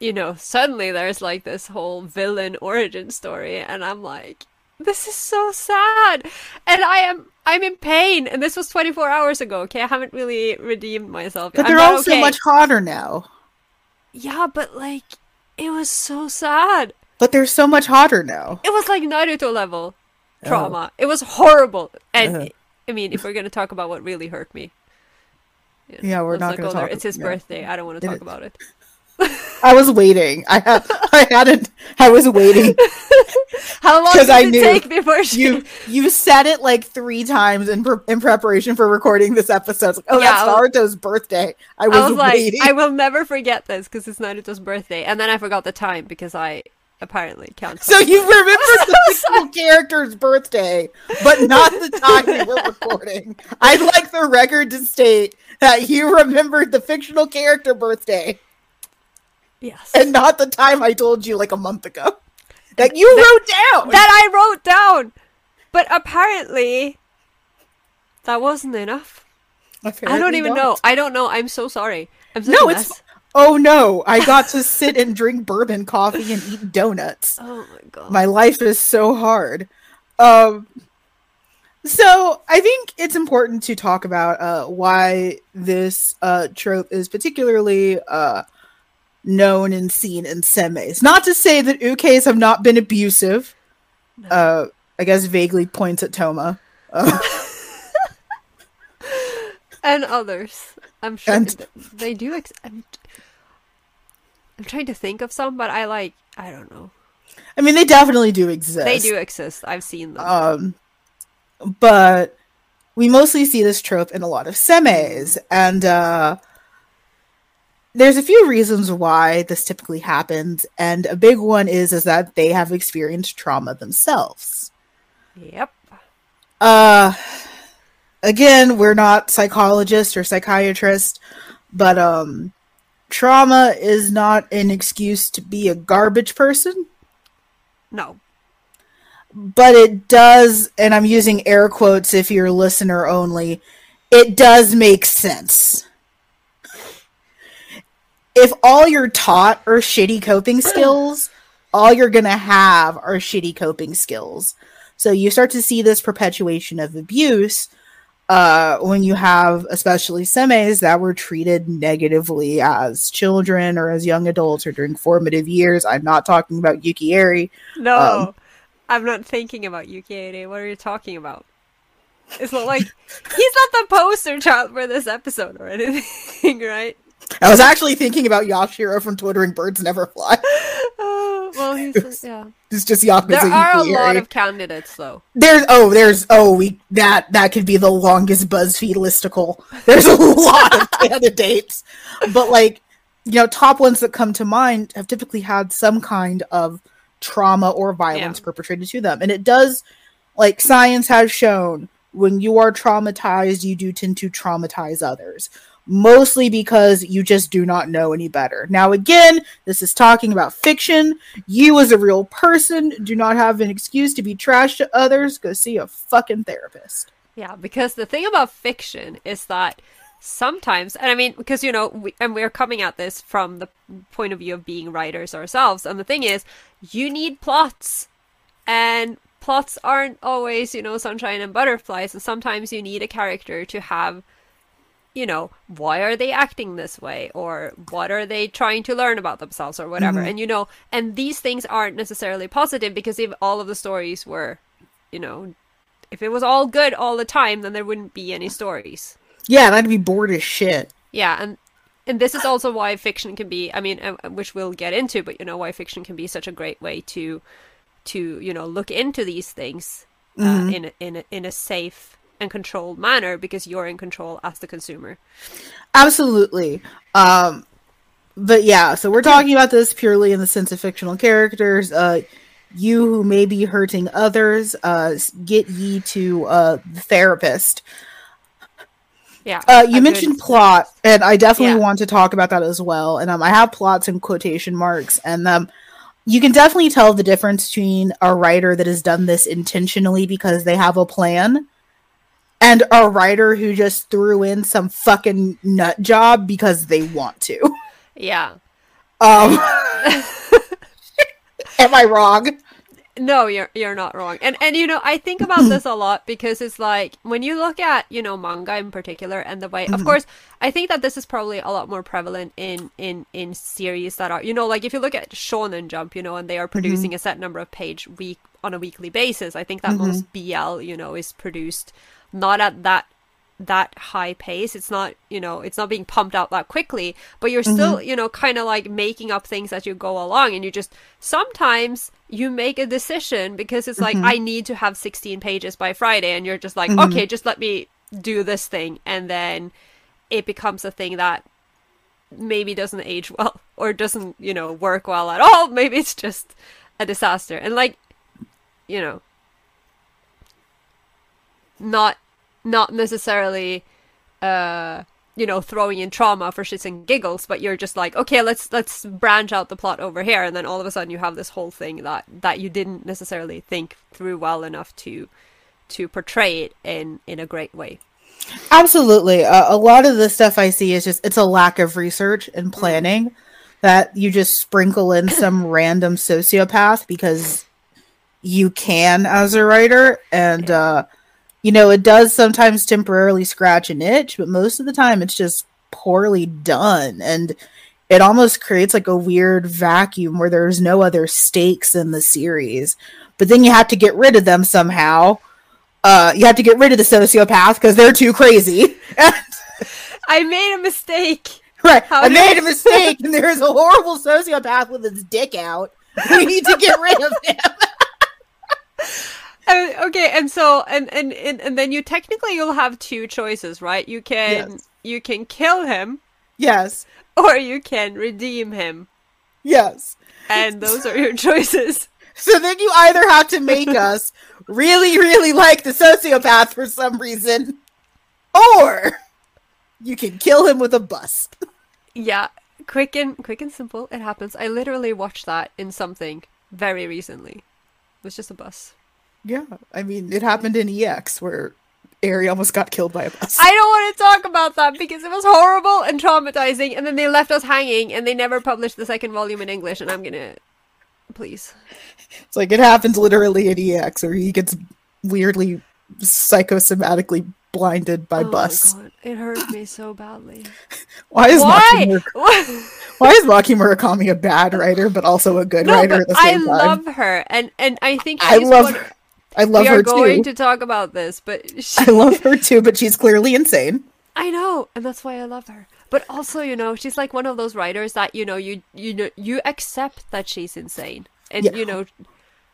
you know, suddenly there's like this whole villain origin story, and I'm like, this is so sad, and I am. I'm in pain, and this was 24 hours ago. Okay, I haven't really redeemed myself. But I'm they're all so okay. much hotter now. Yeah, but like it was so sad. But they're so much hotter now. It was like Naruto level trauma. It was horrible. And Uh-huh. I mean, if we're gonna talk about what really hurt me, Yeah, we're not gonna go there. talk- It's his yeah. birthday. I don't want to talk is. about it. I was waiting. I had. I hadn't. I was waiting. How long did I it knew take before she? You you said it like three times in pre- in preparation for recording this episode. Like, oh, Yeah, that's Naruto's birthday. I was, I was like. I will never forget this because it's Naruto's birthday, and then I forgot the time because I apparently can't. So you remember the fictional character's birthday, but not the time we were recording. I'd like the record to state that you remembered the fictional character birthday yes, and not the time I told you like a month ago. That you wrote down. that I wrote down, but apparently that wasn't enough. I don't even not. know. I don't know. I'm so sorry. I'm No, it's mess. oh no! I got to sit and drink bourbon coffee and eat donuts. Oh my god. My life is so hard. Um, so I think it's important to talk about uh, why this uh, trope is particularly uh, known and seen in semes. Not to say that ukes have not been abusive. Uh, I guess vaguely points at Toma. Uh, and others. I'm sure And- they do. Ex- and I'm trying to think of some, but I like I don't know. I mean, they definitely do exist. They do exist. I've seen them. Um, but we mostly see this trope in a lot of semes, and uh, there's a few reasons why this typically happens, and a big one is is that they have experienced trauma themselves. yep. Uh, again, we're not psychologists or psychiatrists, but um, trauma is not an excuse to be a garbage person. No. but it does, and I'm using air quotes if you're listener only, it does make sense. If all you're taught are shitty coping skills, all you're going to have are shitty coping skills. So you start to see this perpetuation of abuse uh, when you have, especially semes that were treated negatively as children or as young adults or during formative years. I'm not talking about Yuki Eiri. No. Um, I'm not thinking about Yuki What are you talking about? It's not like he's not the poster child for this episode or anything, right? I was actually thinking about Yashiro from Twittering Birds Never Fly. Uh, well, he's yeah. It's just Yakuza. There are a lot of candidates, though. There's oh, there's oh, we that that could be the longest BuzzFeed listicle. There's a lot of candidates, but like you know, top ones that come to mind have typically had some kind of trauma or violence Yeah. perpetrated to them, and it does like science has shown when you are traumatized, you do tend to traumatize others. Mostly because you just do not know any better. Now, again, this is talking about fiction. You, as a real person, do not have an excuse to be trash to others. Go see a fucking therapist. Yeah, because the thing about fiction is that sometimes, and I mean, because you know, we, and we're coming at this from the point of view of being writers ourselves, and the thing is, you need plots, and plots aren't always, you know, sunshine and butterflies, and sometimes you need a character to have, you know, why are they acting this way, or what are they trying to learn about themselves, or whatever, and you know, and these things aren't necessarily positive because if all of the stories were, you know, if it was all good all the time, then there wouldn't be any stories. Yeah, I'd be bored as shit. Yeah, and and this is also why fiction can be. I mean, uh, which we'll get into, but you know why fiction can be such a great way to to you know look into these things uh, in a, in a, in a safe and controlled manner because you're in control as the consumer. Absolutely. Um, but yeah, so we're talking about this purely in the sense of fictional characters. Uh, you who may be hurting others, uh, get ye to uh, the therapist. Yeah. Uh, you good- mentioned plot, and I definitely Yeah. want to talk about that as well. And um, I have plots in quotation marks, and um, you can definitely tell the difference between a writer that has done this intentionally because they have a plan, and a writer who just threw in some fucking nut job because they want to. Yeah. Um, am I wrong? No, you're you're not wrong. And and you know, I think about this a lot because it's like when you look at, you know, manga in particular and the way of mm-hmm. course, I think that this is probably a lot more prevalent in in in series that are, you know, like if you look at Shonen Jump, you know, and they are mm-hmm. producing a set number of page week on a weekly basis, I think that mm-hmm. most BL, you know, is produced not at that that high pace. It's not you know it's not being pumped out that quickly but you're mm-hmm. still you know kind of like making up things as you go along and you just sometimes you make a decision because it's like mm-hmm. i need to have 16 pages by friday and you're just like mm-hmm. okay just let me do this thing and then it becomes a thing that maybe doesn't age well or doesn't you know work well at all. Maybe it's just a disaster. And like you know not not necessarily uh you know throwing in trauma for shits and giggles but you're just like okay let's let's branch out the plot over here. And then all of a sudden you have this whole thing that that you didn't necessarily think through well enough to to portray it in in a great way. Absolutely. Uh, a lot of the stuff I see is just it's a lack of research and planning that you just sprinkle in some random sociopath because you can as a writer. And uh you know it does sometimes temporarily scratch an itch but most of the time it's just poorly done and it almost creates like a weird vacuum where there's no other stakes in the series but then you have to get rid of them somehow uh you have to get rid of the sociopath because they're too crazy i made a mistake Right. How I made I- a mistake, and there is a horrible sociopath with his dick out. We need to get rid of him. Uh, okay, and so and, and and and then you technically you'll have two choices, right? You can Yes. you can kill him yes. or you can redeem him. Yes. And those are your choices. So then you either have to make us really, really like the sociopath for some reason, or you can kill him with a bus. Yeah, quick and quick and simple. It happens. I literally watched that in something very recently. It was just a bus. Yeah. I mean, it happened in EX where Eiri almost got killed by a bus. I don't want to talk about that because it was horrible and traumatizing, and then they left us hanging, and they never published the second volume in English. And I'm gonna, please. It's like it happens literally in EX where he gets weirdly psychosomatically blinded by oh bus. it hurt me so badly. Why is Maki Why? Murak- why is Maki Murakami a bad writer but also a good no, writer at the I same time? love her, and and I think I she's love one- her. I love we her are going too. to talk about this, but she, I love her too, but she's clearly insane. I know, and that's why I love her. But also, you know, she's like one of those writers that you know you you know you accept that she's insane, and Yeah. you know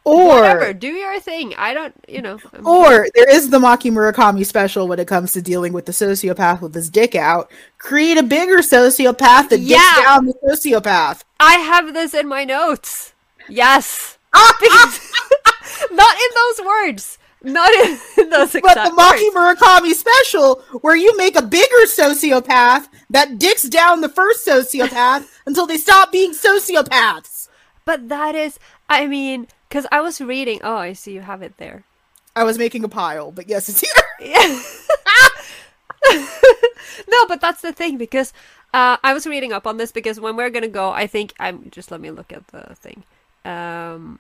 Or whatever, do your thing. I don't, you know. I'm- or there is the Maki Murakami special when it comes to dealing with the sociopath with his dick out. Create a bigger sociopath that Yeah. down the sociopath. I have this in my notes. Yes, Not in those words, not in, those But the Maki words. Murakami special, where you make a bigger sociopath that dicks down the first sociopath until they stop being sociopaths. But that is, I mean, because I was reading. Oh, I see you have it there. I was making a pile, but yes, it's here. Yeah. no, but that's the thing because uh, I was reading up on this because when we're gonna go, I think I'm just let me look at the thing. Um,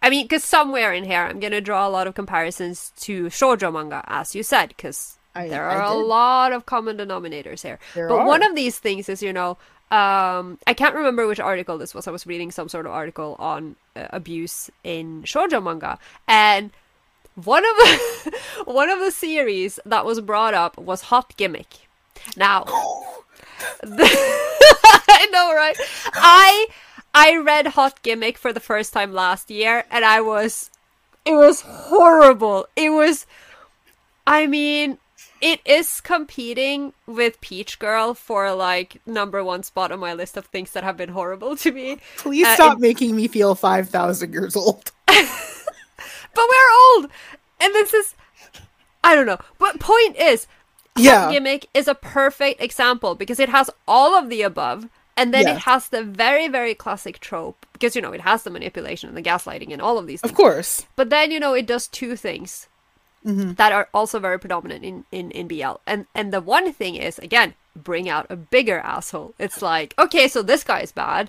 I mean, because somewhere in here, I'm gonna draw a lot of comparisons to shoujo manga, as you said, because there are a lot of common denominators here. There but one of these things is, you know, um, I can't remember which article this was. I was reading some sort of article on uh, abuse in shoujo manga, and one of the one of the series that was brought up was Hot Gimmick. Now, I know, right? I I read Hot Gimmick for the first time last year, and I was it was horrible. It was, I mean. It is competing with Peach Girl for like number one spot on my list of things that have been horrible to me. Please Uh, stop in- making me feel 5,000 years old. But we're old, and this is I don't know. But point is, Yeah. gimmick is a perfect example because it has all of the above and then it has the very very classic trope because you know it has the manipulation and the gaslighting and all of these Of course. but then you know it does two things Mm-hmm. that are also very predominant in, in in bl and and the one thing is again bring out a bigger asshole it's like okay so this guy is bad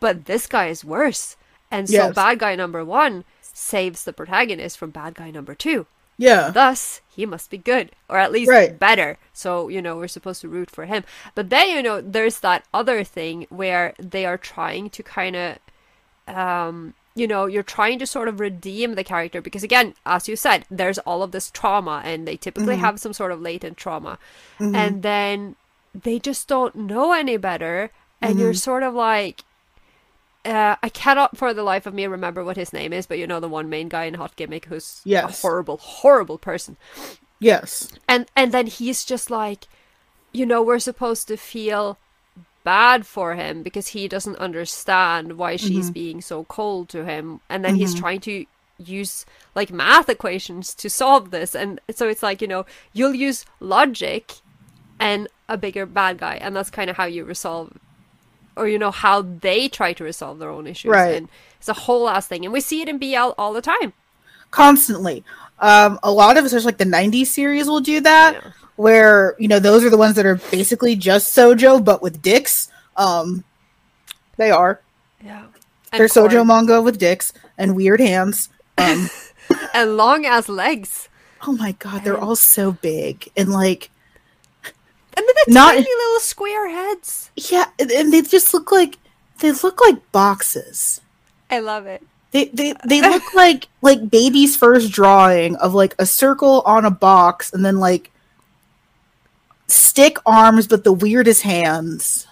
but this guy is worse and so Yes. bad guy number one saves the protagonist from bad guy number two Yeah. Thus, he must be good, or at least Right. better. So, you know, we're supposed to root for him. But then, you know, there's that other thing where they are trying to kind of, um, you know, you're trying to sort of redeem the character because, again, as you said, there's all of this trauma, and they typically mm-hmm. have some sort of latent trauma. Mm-hmm. And then they just don't know any better, and you're mm-hmm. sort of like, uh, I cannot for the life of me remember what his name is, but you know the one main guy in Hot Gimmick who's Yes. a horrible, horrible person. Yes. And and then he's just like, you know, we're supposed to feel bad for him because he doesn't understand why she's being so cold to him, and then he's trying to use like math equations to solve this, and so it's like you know you'll use logic and a bigger bad guy, and that's kind of how you resolve or you know how they try to resolve their own issues Right. and it's a whole ass thing and we see it in bl all the time Constantly. Um, a lot of, especially like the 90s series, will do that, Yeah. where, you know, those are the ones that are basically just Shojo, but with dicks. Um, they are. yeah They're Shojo manga with dicks and weird hands. Um, and long ass legs oh my god, they're all so big. And like, and then the Not- tiny little square heads yeah, and- and they just look like, they look like boxes. i love it They, they uh, they look like like baby's first drawing of like a circle on a box and then like stick arms but the weirdest hands.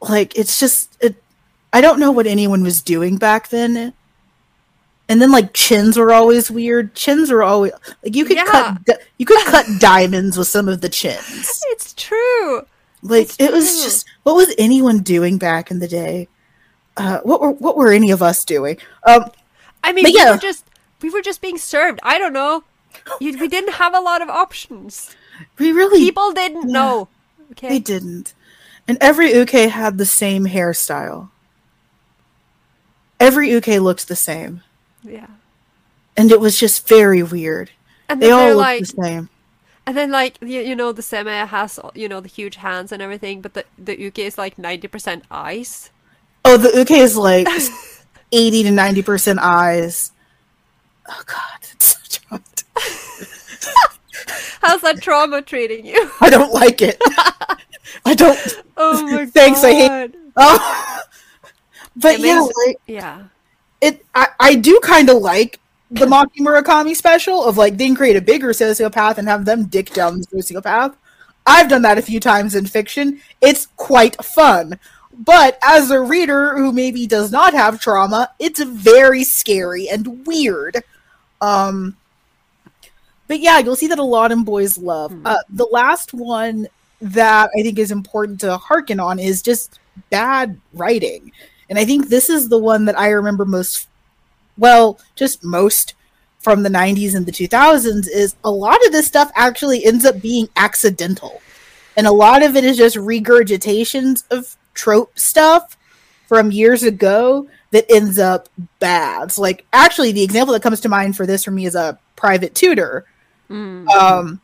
Like it's just it I don't know what anyone was doing back then. And then like chins were always weird. Chins are always like you could Yeah. cut di- you could cut diamonds with some of the chins. It's true. Like It's it was just what was anyone doing back in the day? Uh, what were what were any of us doing? Um, I mean, we yeah. were just we were just being served. I don't know. You, we didn't have a lot of options. we really People didn't Yeah. know. they didn't, and every uke had the same hairstyle. Every uke looked the same, Yeah. and it was just very weird. And They all looked like, the same. and then like you, you know, the seme has you know the huge hands and everything, but the the uke is like ninety percent ice. Oh, the uke is like eighty to ninety percent eyes. Oh God, it's so traumatizing. How's that trauma treating you? I don't like it. I don't. Oh my Thanks, I hate-. Oh. But It yeah, makes- like Yeah. It. I, I do kind of like the Maki Murakami special of like they can create a bigger sociopath and have them dick down the sociopath. I've done that a few times in fiction. It's quite fun. But as a reader who maybe does not have trauma, it's very scary and weird. Um, but yeah, you'll see that a lot in boys love. Uh, the last one that I think is important to hearken on is just bad writing. And I think this is the one that I remember most well, just most from the 90s and the 2000s is a lot of this stuff actually ends up being accidental. And a lot of it is just regurgitations of trope stuff from years ago that ends up bad. So like actually the example that comes to mind for this for me is a private tutor. Mm. Um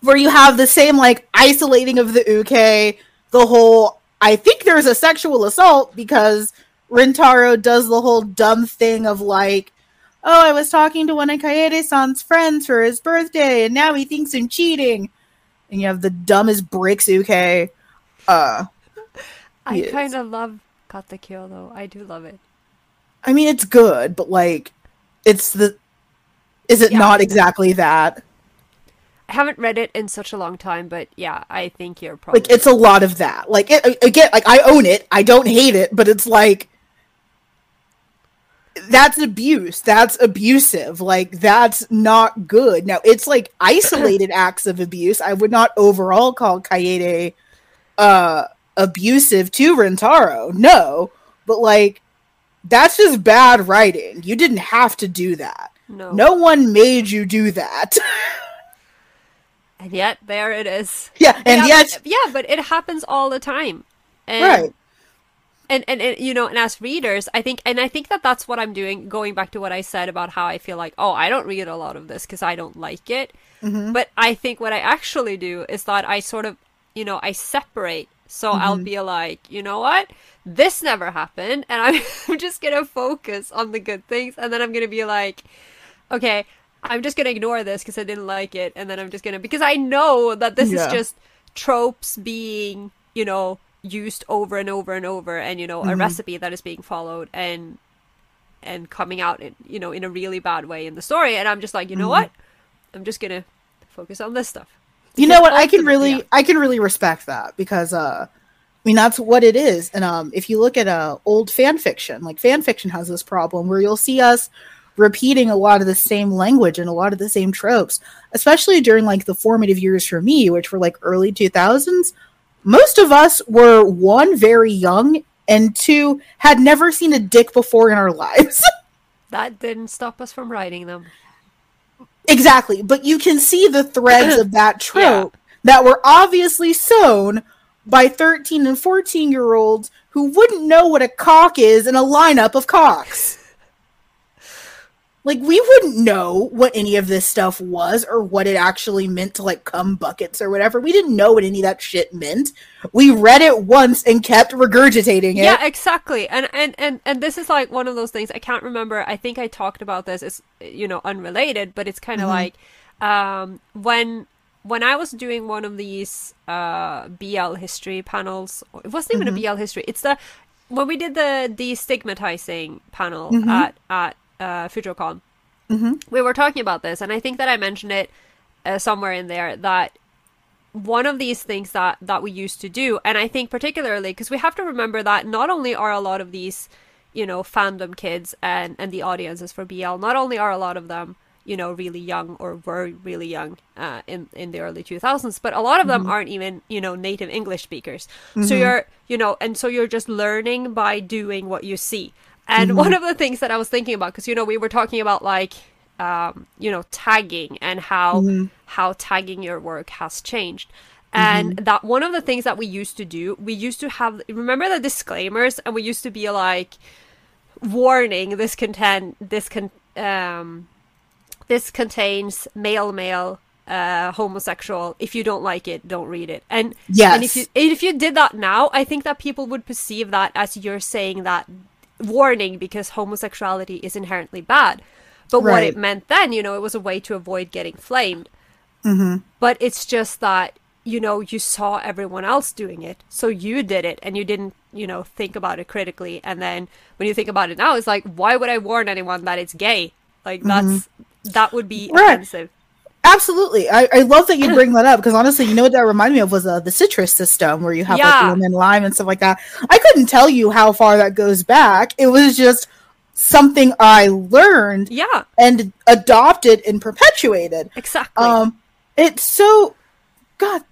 where you have the same like isolating of the uke, the whole I think there's a sexual assault because Rintaro does the whole dumb thing of like, oh, I was talking to one of Kaede-san's friends for his birthday, and now he thinks I'm cheating. And you have the dumbest bricks uke. Uh, I kind of love Katekyo though. I do love it. I mean, it's good, but like, it's the. Is it Yeah. not exactly that? Haven't read it in such a long time, but yeah, I think you're probably Like, it's a lot of that. Like, it, again, like I own it. I don't hate it, but it's like that's abuse. That's abusive. Like that's not good. Now it's like isolated acts of abuse. I would not overall call Kaede uh abusive to Rintaro. No. But like that's just bad writing. You didn't have to do that. no. No one made you do that. And yet there it is. yeah, and yeah, yet but, yeah, but it happens all the time. And, right. And, and and you know, and as readers, I think, and I think that that's what I'm doing. Going back to what I said about how I feel like, oh, I don't read a lot of this because I don't like it. Mm-hmm. But I think what I actually do is that I sort of, you know, I separate. So I'll Mm-hmm. be like, you know what? This never happened, and I'm, I'm just gonna focus on the good things, and then I'm gonna be like, okay, I'm just gonna ignore this because I didn't like it, and then I'm just gonna because I know that this Yeah. is just tropes being, you know, used over and over and over, and you know, a recipe that is being followed and and coming out in you know in a really bad way in the story, and I'm just like, you know what? I'm just gonna focus on this stuff. you know what i can really yeah. i can really respect that because uh i mean that's what it is and um if you look at uh old fan fiction like fan fiction has this problem where you'll see us repeating a lot of the same language and a lot of the same tropes especially during like the formative years for me which were like early 2000s most of us were one very young and two had never seen a dick before in our lives That didn't stop us from writing them. Exactly, but you can see the threads of that trope that were obviously sown by 13 and 14 year olds who wouldn't know what a cock is in a lineup of cocks. Like, we wouldn't know what any of this stuff was or what it actually meant to, like, cum buckets or whatever. We didn't know what any of that shit meant. We read it once and kept regurgitating it. Yeah, exactly. And and and and this is like one of those things I can't remember. I think I talked about this. It's you know unrelated, but it's kind of like um, when when I was doing one of these uh, BL history panels. It wasn't even a BL history. It's the when we did the destigmatizing panel at at uh, FutureCon. We were talking about this, and I think that I mentioned it uh, somewhere in there that one of these things that that we used to do and i think particularly because we have to remember that not only are a lot of these you know fandom kids and and the audiences for bl not only are a lot of them you know really young or were really young uh, in in the early 2000s but a lot of them aren't even you know native english speakers. So you're you know and so you're just learning by doing what you see and one of the things that i was thinking about because you know we were talking about like um, you know tagging and how how tagging your work has changed. And that one of the things that we used to do we used to have remember the disclaimers? And we used to be like warning this content this con um this contains male male uh homosexual. If you don't like it don't read it. And and if you if you did that now i think that people would perceive that as you're saying that warning because homosexuality is inherently bad but what it meant then you know it was a way to avoid getting flamed Mm-hmm. but it's just that you know you saw everyone else doing it so you did it and you didn't you know think about it critically and then when you think about it now it's like why would i warn anyone that it's gay like that's that would be Mm-hmm. Right. offensive Absolutely. I, I love that you bring that up because honestly, you know what that reminded me of was uh, the citrus system where you have Yeah. like lemon, lime, and stuff like that. I couldn't tell you how far that goes back. It was just something I learned yeah and adopted and perpetuated. exactly Um, it's so, God,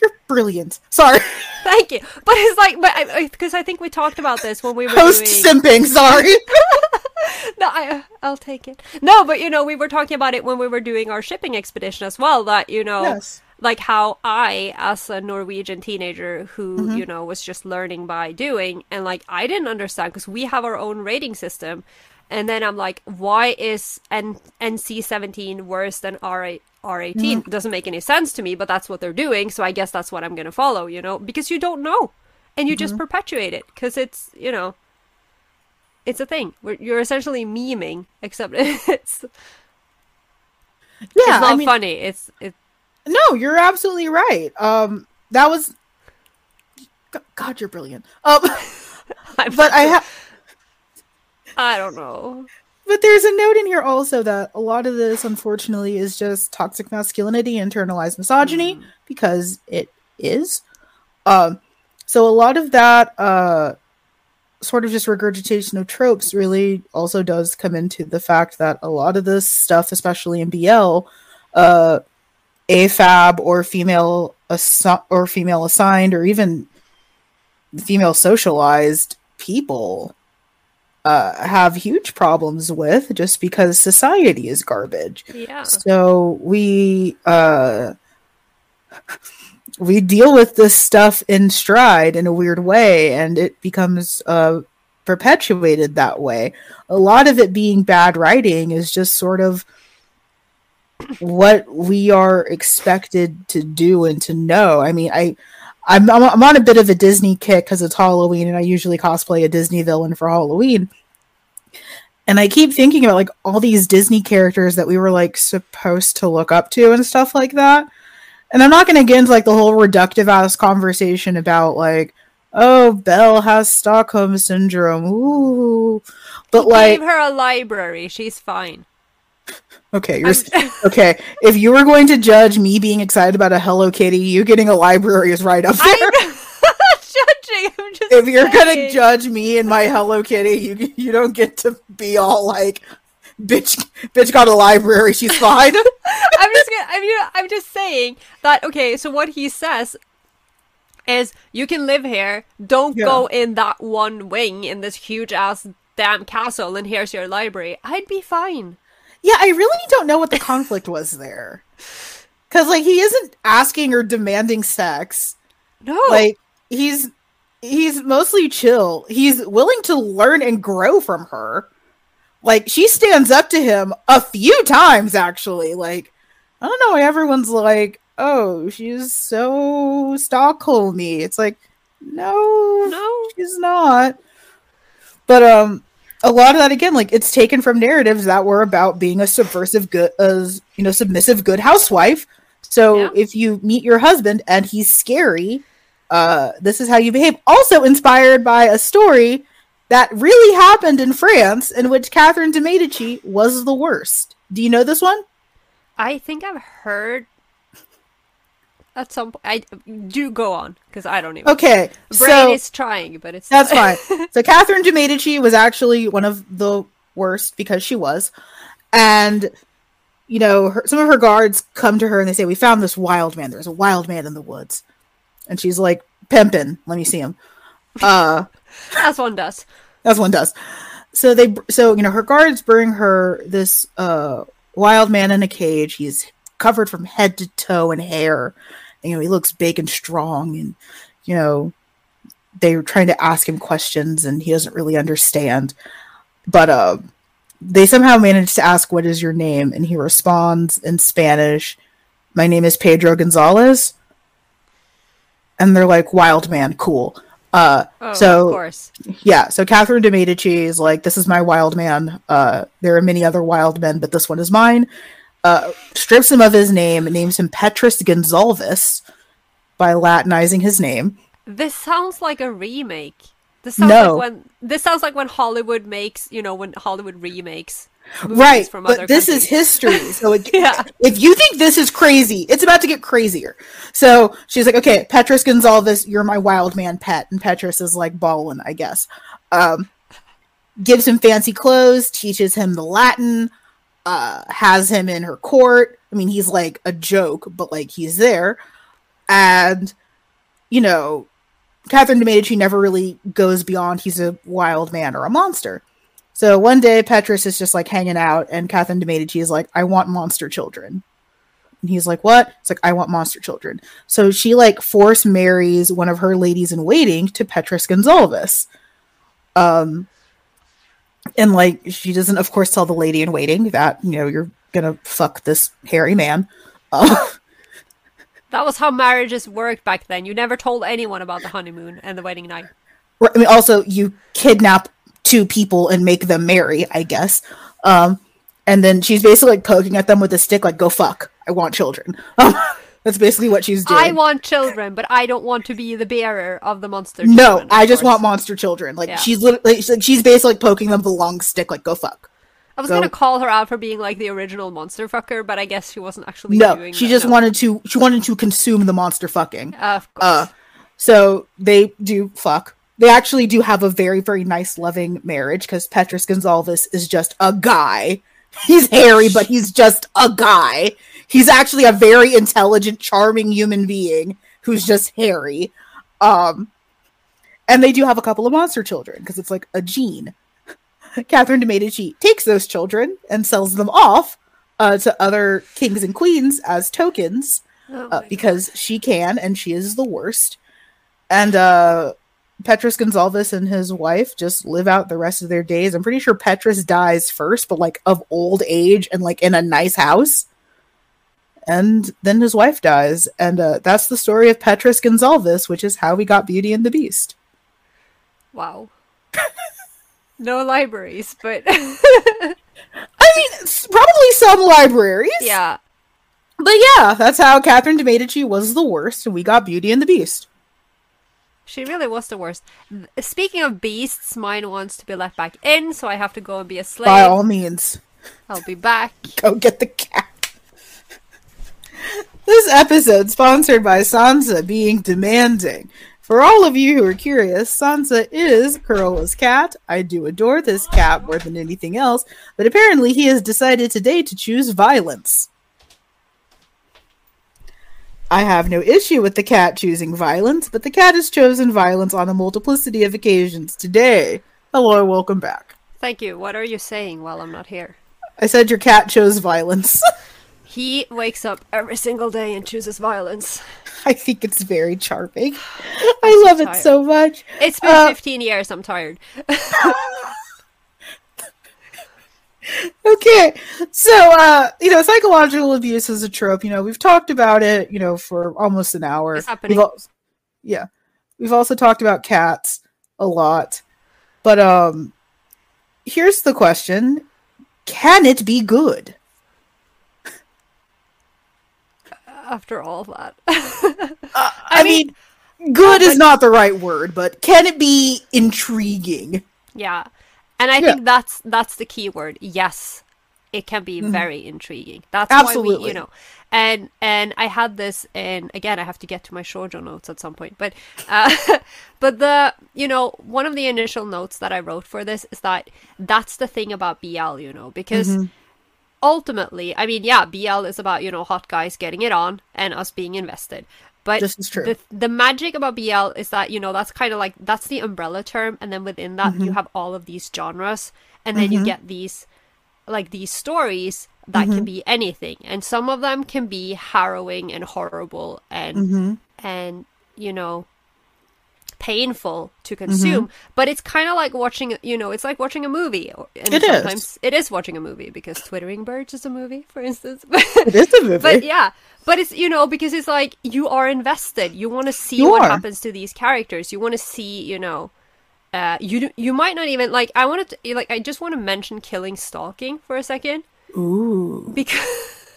you're brilliant. Sorry, thank you but it's like but because I, think we talked about this when we were post doing simping. Sorry. no, I, I'll take it. No, but you know, we were talking about it when we were doing our shipping expedition as well. That you know, Yes. like how I, as a Norwegian teenager who Mm-hmm. you know was just learning by doing, and like I didn't understand because we have our own rating system, and then I'm like, why is N- NC seventeen worse than R R eighteen Mm-hmm. doesn't make any sense to me, but that's what they're doing, so I guess that's what I'm gonna follow, you know, because you don't know, and you Mm-hmm. just perpetuate it because it's you know it's a thing. Where you're essentially memeing, except it's Yeah, it's not I mean, funny. It's it. no, you're absolutely right. Um, that was. God, you're brilliant. Um, but I have. I don't know. But there's a note in here also that a lot of this, unfortunately, is just toxic masculinity, internalized misogyny, because it is. Um, so a lot of that uh, sort of just regurgitation of tropes really also does come into the fact that a lot of this stuff, especially in BL, uh, AFAB or female assi- or female assigned or even female socialized people uh, have huge problems with just because society is garbage. Yeah. So we uh, we deal with this stuff in stride in a weird way, and it becomes uh, perpetuated that way. A lot of it being bad writing is just sort of what we are expected to do and to know. I mean, I. I'm, I'm I'm on a bit of a Disney kick because it's Halloween, and I usually cosplay a Disney villain for Halloween. And I keep thinking about like all these Disney characters that we were like supposed to look up to and stuff like that. And I'm not going to get into like the whole reductive ass conversation about like, oh, Belle has Stockholm syndrome. Ooh. But like, Give her a library. She's fine. Okay, you're okay. If you were going to judge me being excited about a Hello Kitty, you getting a library is right up there. I'm not judging. I'm just. if you're gonna judge me and my Hello Kitty, you you don't get to be all like, bitch, bitch got a library, she's fine. I'm just gonna, you know, I'm just saying that okay, so what he says is you can live here, don't Yeah. go in that one wing in this huge ass damn castle and here's your library. I'd be fine. Yeah, I really don't know what the conflict was there, because like he isn't asking or demanding sex. No. Like he's he's mostly chill. He's willing to learn and grow from her. Like she stands up to him a few times actually. Like I don't know why everyone's like, "Oh, she's so Stockholmy." It's like, no, no. she's not. But um a lot of that again like it's taken from narratives that were about being a subversive good as you know submissive good housewife. So Yeah. if you meet your husband and he's scary uh this is how you behave. Also inspired by a story that really happened in france in which catherine de medici was the worst. Do you know this one? I think I've heard at some point. I do go on because I don't even. Okay, Brain so is trying, but it's that's fine. So Catherine de Medici was actually one of the worst because she was, and you know her, some of her guards come to her and they say, "We found this wild man. There's a wild man in the woods," and she's like, "Pimpin', let me see him." Uh, As one does. as one does. So they, so you know, her guards bring her this uh wild man in a cage. He's covered from head to toe in hair. You know, he looks big and strong, and you know, they're trying to ask him questions, and he doesn't really understand. But uh, they somehow manage to ask, "What is your name?" And he responds in Spanish, "My name is Pedro Gonzalez." And they're like, "Wild man, cool." Uh, Oh, so of course. yeah, so Catherine de Medici is like, this is my wild man. Uh, there are many other wild men, but this one is mine. Uh, strips him of his name, names him Petrus Gonzalvis by Latinizing his name. This sounds like a remake. This sounds No. like when this sounds like when Hollywood makes, you know, when Hollywood remakes right, from but this is history. So it, Yeah. if you think this is crazy, it's about to get crazier. So she's like, okay, Petrus Gonzalvis, you're my wild man pet. And Petrus is like ballin', I guess. Um, gives him fancy clothes, teaches him the Latin, uh, has him in her court. I mean, he's like a joke, but like he's there. And, you know, Catherine de Medici never really goes beyond he's a wild man or a monster. So one day Petrus is just like hanging out, and Catherine de Medici is like, I want monster children. And he's like, What? It's like, I want monster children. So she like force marries one of her ladies in waiting to Petrus Gonzalvis. Um and like she doesn't of course tell the lady in waiting that, you know, you're gonna fuck this hairy man. Uh, That was how marriages worked back then. You never told anyone about the honeymoon and the wedding night. I mean, also you kidnap two people and make them marry, I guess. Um, and then she's basically like poking at them with a stick, like "Go fuck! I want children." That's basically what she's doing. I want children, but I don't want to be the bearer of the monster. no, children, of I just course. want monster children. Like Yeah. she's literally, she's, like, she's basically like, poking them with a long stick, like "Go fuck." I was go- gonna call her out for being like the original monster fucker, but I guess she wasn't actually No, doing she that, just no. wanted to. She wanted to consume the monster fucking. Uh, of course. Uh, so they do fuck. They actually do have a very, very nice, loving marriage because Petrus Gonzalez is just a guy. He's hairy, but he's just a guy. He's actually a very intelligent, charming human being who's just hairy. Um, and they do have a couple of monster children because it's like a gene. Catherine de Medici takes those children and sells them off uh, to other kings and queens as tokens Oh uh, because she can and she is the worst. And uh Petrus Gonzalez and his wife just live out the rest of their days. I'm pretty sure Petrus dies first, but like of old age and like in a nice house. And then his wife dies. And uh, that's the story of Petrus Gonzalez, which is how we got Beauty and the Beast. Wow. no libraries, but I mean, probably some libraries. yeah. But yeah, that's how Catherine de Medici was the worst, and we got Beauty and the Beast. She really was the worst. Speaking of beasts, mine wants to be let back in, so I have to go and be a slave. By all means. I'll be back. go get the cat. This episode sponsored by Sansa being demanding. For all of you who are curious, Sansa is Carola's cat. I do adore this cat more than anything else, but apparently he has decided today to choose violence. I have no issue with the cat choosing violence, but the cat has chosen violence on a multiplicity of occasions today. Hello, welcome back. Thank you. What are you saying while I'm not here? I said your cat chose violence. He wakes up every single day and chooses violence. I think it's very charming. I love it so much. It's been Uh, 15 years. I'm tired. Okay, so uh, you know, psychological abuse is a trope. You know, we've talked about it. You know, for almost an hour. It's happening. We've al- yeah, we've also talked about cats a lot, but um, here's the question: Can it be good? After all that. I, mean, good is not the right word, but can it be intriguing? Yeah. And I Yeah. think that's that's the key word. Yes. it can be very intriguing. That's why we, Absolutely. you know, and and I had this, and again, I have to get to my shoujo notes at some point, but uh, but the you know one of the initial notes that I wrote for this is that that's the thing about BL, you know, because Mm-hmm. Ultimately, I mean, yeah, BL is about you know hot guys getting it on and us being invested. But This is true. the the magic about BL is that you know that's kind of like that's the umbrella term, and then within that Mm-hmm. you have all of these genres, and then you get these like these stories that Mm-hmm. can be anything, and some of them can be harrowing and horrible and Mm-hmm. and you know painful to Mm-hmm. consume but it's kind of like watching you know it's like watching a movie and It is. sometimes it is watching a movie because twittering birds is a movie for instance It is a movie. but yeah but it's you know because it's like you are invested you want to see You what are. happens to these characters you want to see you know uh you you might not even like i wanted to like i just want to mention killing stalking for a second Ooh. because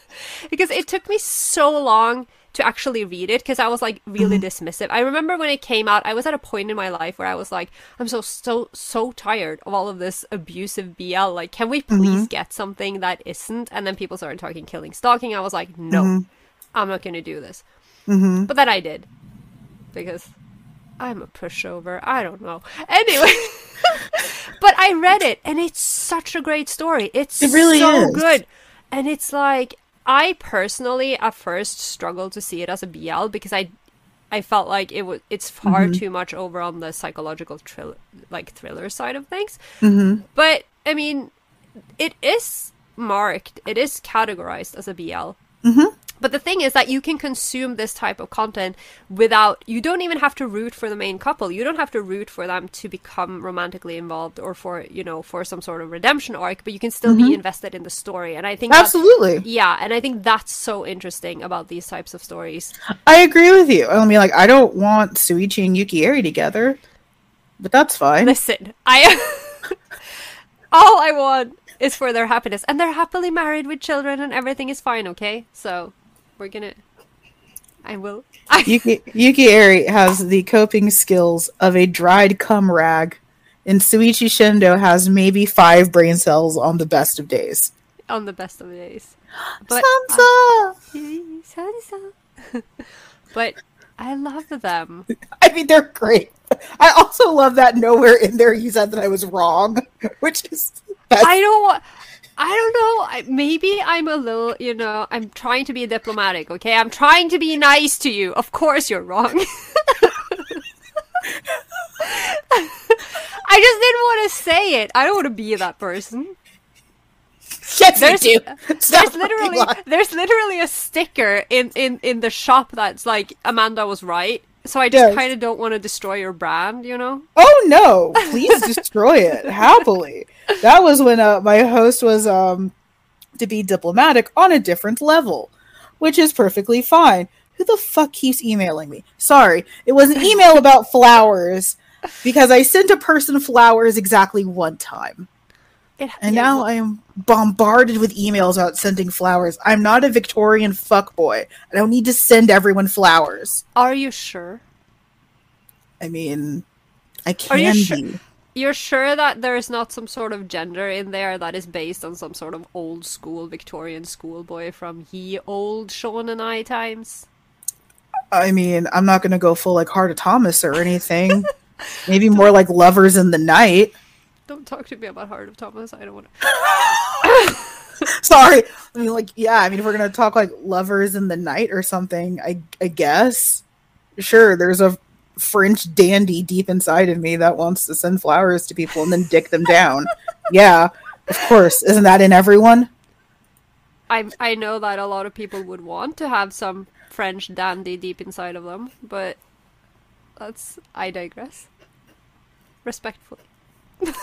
because it took me so long to actually read it because I was like really mm-hmm. dismissive. I remember when it came out, I was at a point in my life where I was like, I'm so so so tired of all of this abusive BL. Like, can we please mm-hmm. get something that isn't? And then people started talking killing stalking. I was like, no, mm-hmm. I'm not gonna do this. But then I did because I'm a pushover. I don't know. Anyway. but I read it and it's such a great story. It's It really so is. good. And it's like I personally at first struggled to see it as a BL because I I felt like it was it's far Mm-hmm. too much over on the psychological thriller like thriller side of things. Mm-hmm. But I mean it is marked, it is categorized as a BL. Mm-hmm. But the thing is that you can consume this type of content without, you don't even have to root for the main couple. You don't have to root for them to become romantically involved or for, you know, for some sort of redemption arc, but you can still be mm-hmm. invested in the story. And I think Absolutely. yeah, and I think that's so interesting about these types of stories. I agree with you. I mean, like, I don't want Shuichi and Yuki Eiri together, but that's fine. Listen, I all I want is for their happiness, and they're happily married with children, and everything is fine. Okay, so we're gonna. I will. I, Yuki Yukieri has the coping skills of a dried cum rag, and Shuichi Shindo has maybe five brain cells on the best of days. on the best of days, but Sansa! Uh, Sansa. but I love them. I mean, they're great. I also love that nowhere in there you said that I was wrong, which is that's, I don't want. I don't know. I, maybe I'm a little, you know, I'm trying to be diplomatic, okay? I'm trying to be nice to you. Of course you're wrong. I just didn't want to say it. I don't want to be that person. yes, There's, you do. there's literally there's literally a sticker in, in, in the shop that's like Amanda was right. So I just Yes. kind of don't want to destroy your brand, you know? Oh no! Please destroy it happily. That was when uh, my host was um to be diplomatic on a different level, which is perfectly fine. Who the fuck keeps emailing me? Sorry, it was an email about flowers because I sent a person flowers exactly one time, It, and yeah, now I am bombarded with emails about sending flowers. I'm not a Victorian fuckboy. I don't need to send everyone flowers. are you sure? I mean, I Are can you sure- be. You're sure that there's not some sort of gender in there that is based on some sort of old school Victorian schoolboy from ye old shonen-ai times? I mean, I'm not gonna go full like Heart of Thomas or anything. Maybe more like Lovers in the Night. Don't talk to me about Heart of Thomas. I don't want to. Sorry. I mean, like, yeah. I mean, if we're gonna talk like Lovers in the Night or something, I I guess. Sure, there's a French dandy deep inside of me that wants to send flowers to people and then dick them down. yeah, of course. Isn't that in everyone? I I know that a lot of people would want to have some French dandy deep inside of them, but that's I digress. Respectfully.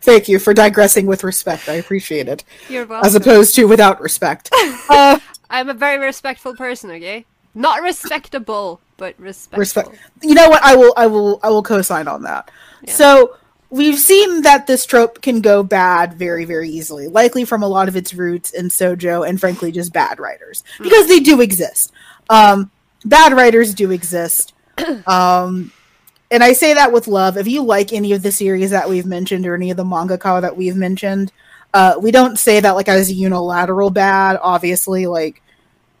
Thank you for digressing with respect. I appreciate it, You're welcome. as opposed to without respect. Uh, I'm a very respectful person, okay? Not respectable, but respectful. respect you know what i will i will i will co-sign on that so we've seen that this trope can go bad very very easily likely from a lot of its roots in shojo and frankly just bad writers because they do exist um bad writers do exist um and i say that with love if you like any of the series that we've mentioned or any of the manga mangaka that we've mentioned Uh, we don't say that like as unilateral bad. Obviously, like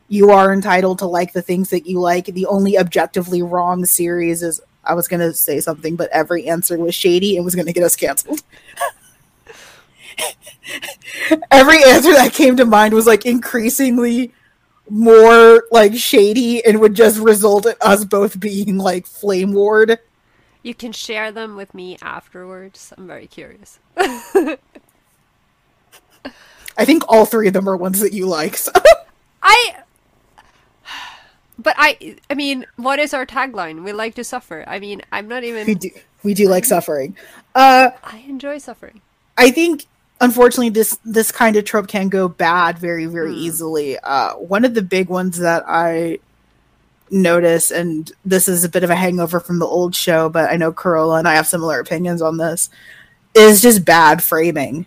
you are entitled to like the things that you like. The only objectively wrong series is I was gonna say something, but every answer was shady and was gonna get us canceled. every answer that came to mind was like increasingly more like shady and would just result in us both being like flame ward. You can share them with me afterwards. I'm very curious. I think all three of them are ones that you like. So. I but I I mean, what is our tagline? We like to suffer. I mean, I'm not even we do we do like suffering. Uh I enjoy suffering. I think unfortunately this this kind of trope can go bad very very Hmm. easily. Uh one of the big ones that I notice and this is a bit of a hangover from the old show, but I know Carola and I have similar opinions on this is just bad framing.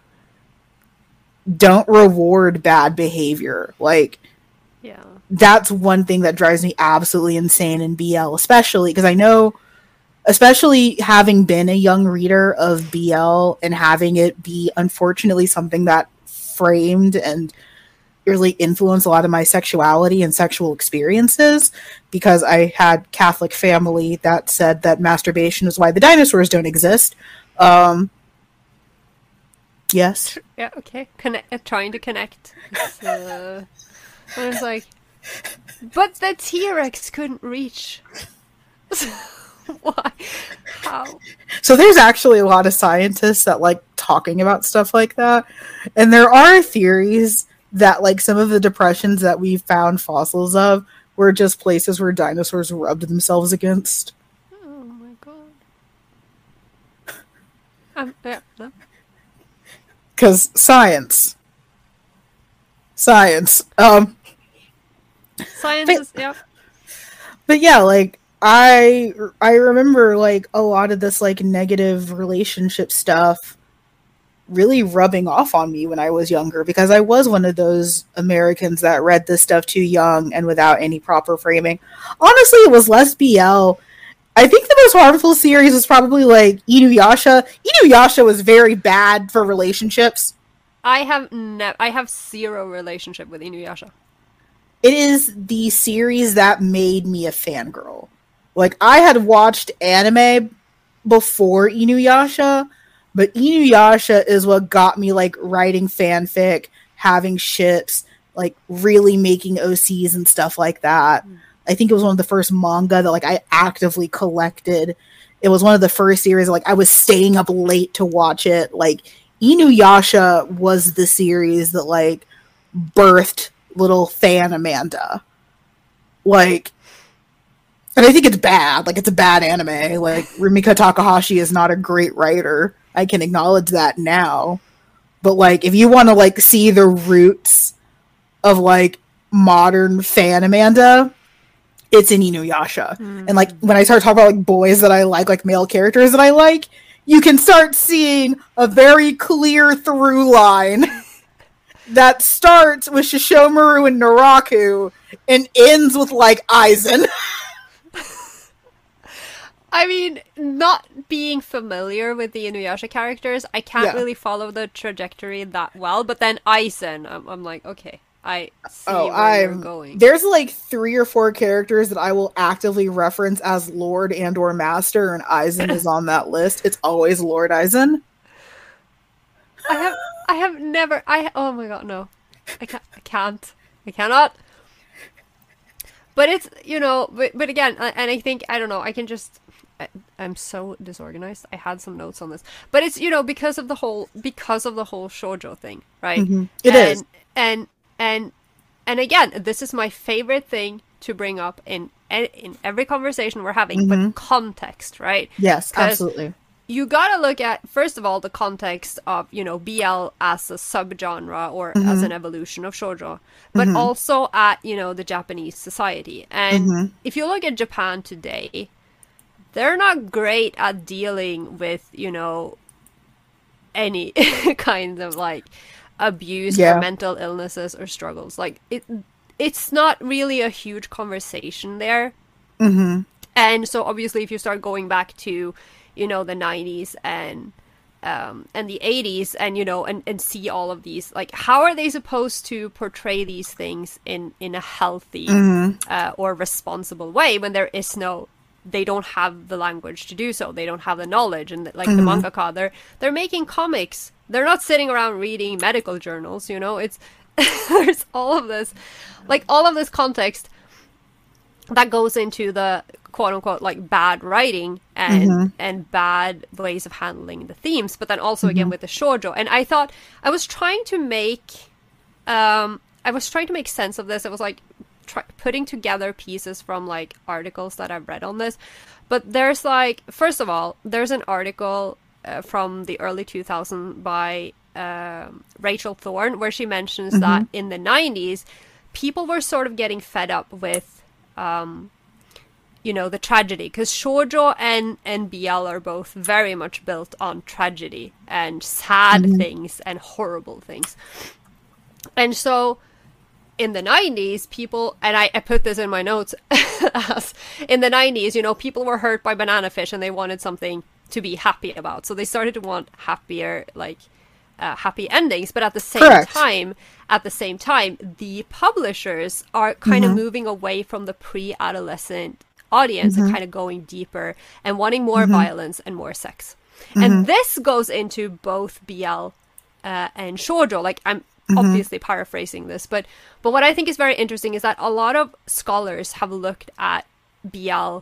Don't reward bad behavior. Like Yeah. that's one thing that drives me absolutely insane in BL, especially because I know, especially having been a young reader of BL and having it be unfortunately something that framed and really influenced a lot of my sexuality and sexual experiences because I had Catholic family that said that masturbation is why the dinosaurs don't exist. Um, yes. Yeah, okay. Connect uh, trying to connect. Uh, I was like But the T Rex couldn't reach. Why? How? So there's actually a lot of scientists that like talking about stuff like that. And there are theories that like some of the depressions that we found fossils of were just places where dinosaurs rubbed themselves against. Oh my god. Um, yeah. Cuz science. Science. Um Science But- is, yeah. but yeah like i i remember like a lot of this like negative relationship stuff really rubbing off on me when i was younger because i was one of those americans that read this stuff too young and without any proper framing honestly it was less bl i think the most harmful series was probably like inuyasha inuyasha was very bad for relationships I have ne- I have zero relationship with Inuyasha. it is the series that made me a fangirl. Like I had watched anime before Inuyasha, but Inuyasha is what got me like writing fanfic, having ships, like really making OCs and stuff like that. Hmm. I think it was one of the first manga that like I actively collected. It was one of the first series like I was staying up late to watch it. Like Inuyasha was the series that like birthed little fan Amanda. Like, and I think it's bad. Like, it's a bad anime. Like, Rumiko Takahashi is not a great writer. I can acknowledge that now. But, like, if you want to, like, see the roots of, like, modern fan Amanda, it's in Inuyasha. Mm. And, like, when I start talking about, like, boys that I like, like, male characters that I like, you can start seeing a very clear through line that starts with Sesshomaru and Naraku and ends with like Aizen. I mean, not being familiar with the Inuyasha characters, I can't Yeah. really follow the trajectory that well. But then Aizen, I'm, I'm like, okay, I see Oh, where you're I'm going. there's like three or four characters that I will actively reference as Lord and or Master, and Aizen is on that list. It's always Lord Aizen. I have, I have never, I oh my god, no, I can't, I can't, I cannot. But it's you know, but but again, and I think I don't know, I can just. I, I'm so disorganized. I had some notes on this, but it's you know because of the whole because of the whole shojo thing, right? Mhm. It and, is. and and and again, this is my favorite thing to bring up in in every conversation we're having, but mm-hmm. context, right? Yes, absolutely. you gotta look at first of all the context of you know BL as a subgenre or as mm-hmm. an evolution of shoujo, but mm-hmm. also at you know the Japanese society. And if you look at Japan today, they're not great at dealing with you know any kind of like abuse Yeah. or mental illnesses or struggles. Like it, it's not really a huge conversation there. Mm-hmm. And so obviously if you start going back to, you know, the 90s and um, and the 80s and you know and, and see all of these like how are they supposed to portray these things in in a healthy uh, or responsible way when there is no they don't have the language to do so. They don't have the knowledge. And like the mm-hmm. mangaka they're they're making comics. They're not sitting around reading medical journals you know? It's there's all of this like all of this context that goes into the quote unquote like bad writing and mm-hmm. and bad ways of handling the themes. But then also again mm-hmm. with the shoujo. And i thought i was trying to make um i was trying to make sense of this. It was like try- putting together pieces from like articles that i've read on this. But there's like first of all there's an article uh, from the early 2000s by um, rachel thorn where she mentions that in the 90s people were sort of getting fed up with um, you know the tragedy because shoujo and and BL are both very much built on tragedy and sad things and horrible things. And so in the 90s people and I, I put this in my notes as in the 90s you know people were hurt by banana fish and they wanted something to be happy about. So they started to want happier like uh, happy endings. But at the same Correct. time at the same time the publishers are kind of moving away from the pre-adolescent audience and kind of going deeper and wanting more violence and more sex. And this goes into both bl uh, and shoujo. Like i'm Mm-hmm. obviously paraphrasing this but but what i think is very interesting is that a lot of scholars have looked at bl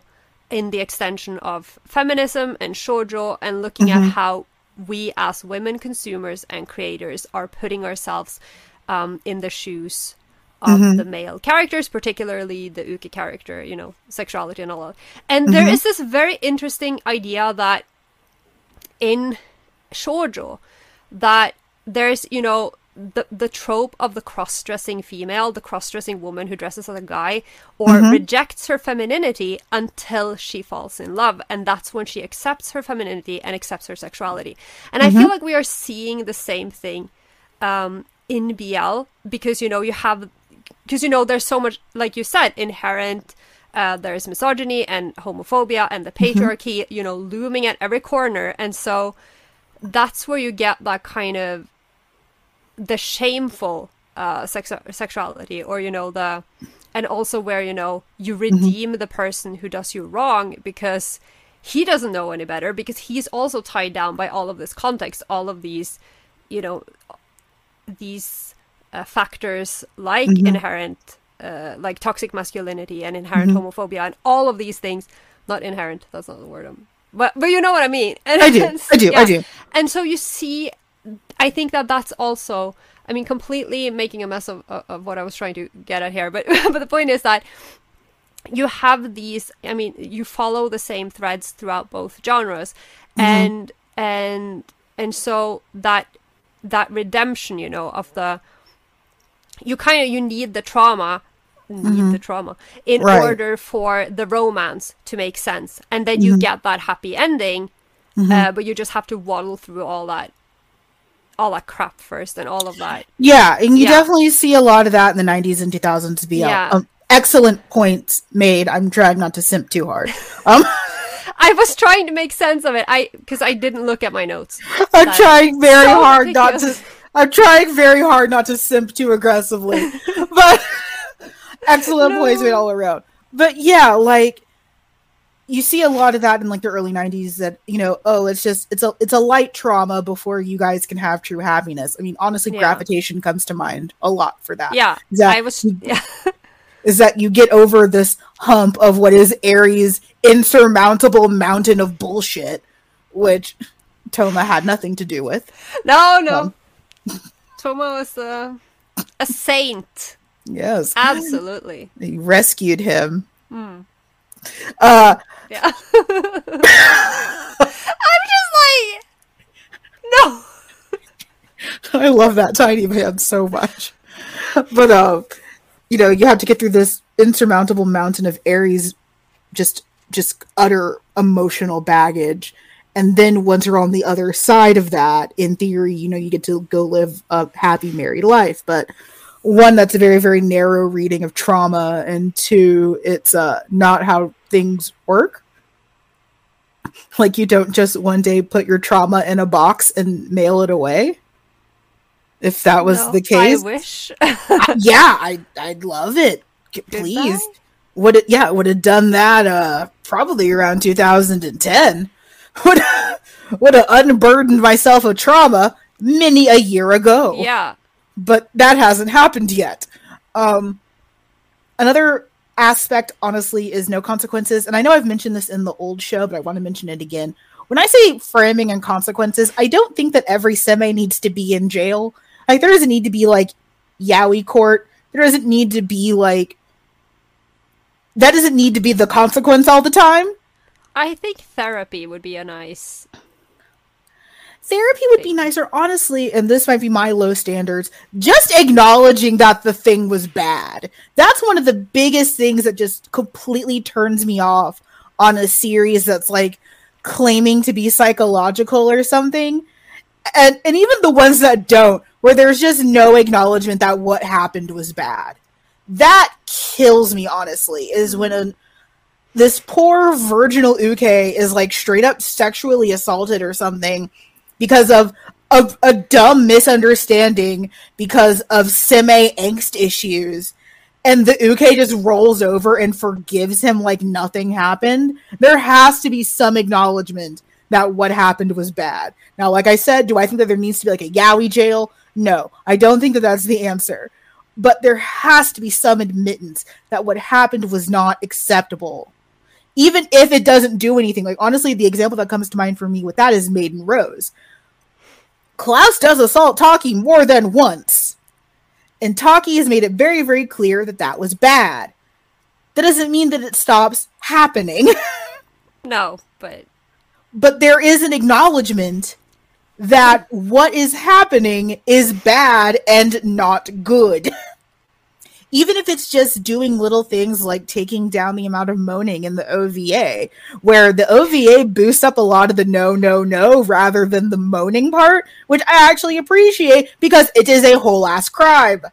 in the extension of feminism and shoujo and looking at mm-hmm. how we as women consumers and creators are putting ourselves um, in the shoes of mm-hmm. the male characters, particularly the uke character, you know, sexuality and all that. And there is this very interesting idea that in shoujo, that there's, you know, the the trope of the cross-dressing female, the cross-dressing woman who dresses as a guy or rejects her femininity until she falls in love, and that's when she accepts her femininity and accepts her sexuality. And I feel like we are seeing the same thing um, in BL because you know you have because you know there's so much like you said inherent. Uh, there's misogyny and homophobia and the patriarchy, you know, looming at every corner, and so that's where you get that kind of the shameful uh sexu- sexuality or you know the and also where you know you redeem the person who does you wrong because he doesn't know any better because he's also tied down by all of this context all of these you know these uh, factors like inherent uh, like toxic masculinity and inherent homophobia and all of these things not inherent that's not the word I'm but but you know what I mean and I do. I do. I do. and so you see I think that that's also I mean completely making a mess of, of, what I was trying to get at here but but the point is that you have these I mean you follow the same threads throughout both genres. Mm-hmm. And and and so that that redemption you know of the you kind of you need the trauma need mm-hmm. the trauma in Right. order for the romance to make sense. And then you mm-hmm. get that happy ending uh, but you just have to waddle through all that all that crap first and all of that Yeah, and you Yeah. definitely see a lot of that in the 90s and 2000s BL. Yeah. Um, excellent points made. I'm trying not to simp too hard. Um, i was trying to make sense of it i because i didn't look at my notes I'm That's trying very so hard not to. I'm trying very hard not to simp too aggressively, but excellent points made all around. But yeah, like you see a lot of that in like the early 90s that you know oh it's just it's a it's a light trauma before you guys can have true happiness i mean honestly Yeah. gravitation comes to mind a lot for that yeah That- i was yeah is that you get over this hump of what is Eiri's insurmountable mountain of bullshit, which Toma had nothing to do with. no no Toma was a, a saint Yes, absolutely he rescued him. Hmm. Uh, yeah i'm just like no I love that tiny man so much. But um, you know, you have to get through this insurmountable mountain of Eiri's, just just utter emotional baggage. And then once you're on the other side of that, in theory, you know, you get to go live a happy married life. But one, that's a very, very narrow reading of trauma, and two, it's uh not how things work. Like you don't just one day put your trauma in a box and mail it away. If that was No, the case, I wish. yeah, I I'd love it. Please. Would it yeah, would have done that uh probably around 2010. Would would have unburdened myself of trauma many a year ago. yeah. But that hasn't happened yet. Um another aspect honestly is no consequences and I know I've mentioned this in the old show but I want to mention it again. When I say framing and consequences, I don't think that every seme needs to be in jail. Like there doesn't need to be like yaoi court. There doesn't need to be like that doesn't need to be the consequence all the time. I think therapy would be a nice. Therapy would be nicer, honestly, and this might be my low standards. Just acknowledging that the thing was bad. That's one of the biggest things that just completely turns me off on a series that's like claiming to be psychological or something. And and even the ones that don't, where there's just no acknowledgement that what happened was bad. That kills me, honestly, is when this poor virginal uke is like straight up sexually assaulted or something because of a dumb misunderstanding because of seme angst issues. And the uke just rolls over and forgives him like nothing happened. There has to be some acknowledgement that what happened was bad. Now like i said do i think that there needs to be like a yaoi jail? No i don't think that that's the answer. But there has to be some admittance that what happened was not acceptable even if it doesn't do anything. Like honestly, the example that comes to mind for me with that is Maiden Rose. Klaus does assault Taki more than once, and Taki has made it very, very clear that that was bad. That doesn't mean that it stops happening, No, but but there is an acknowledgement that what is happening is bad and not good. Even if it's just doing little things like taking down the amount of moaning in the OVA, where the OVA boosts up a lot of the no, no, no rather than the moaning part, which I actually appreciate because it is a whole ass crime.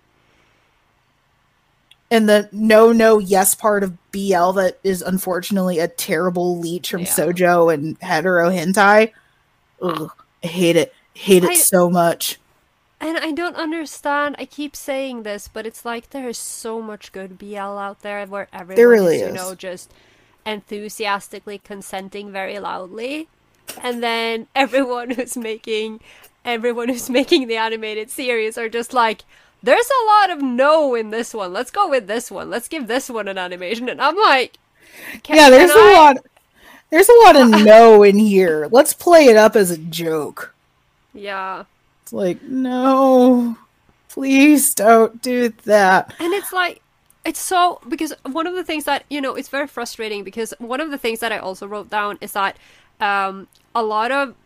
And the no, no, yes part of BL that is unfortunately a terrible leech from Yeah. Shojo and hetero hentai. Ugh, I hate it. Hate it I- so much. And I don't understand. I keep saying this, but it's like there is so much good BL out there where everyone really is, you is. know, just enthusiastically consenting very loudly, and then everyone who's making everyone who's making the animated series are just like. There's a lot of no in this one. Let's go with this one. Let's give this one an animation. And I'm like, yeah, there's a I- lot. There's a lot of no in here. Let's play it up as a joke. Yeah. It's like, no, please don't do that. And it's like, it's so because one of the things that you know it's very frustrating because one of the things that I also wrote down is that um, a lot of,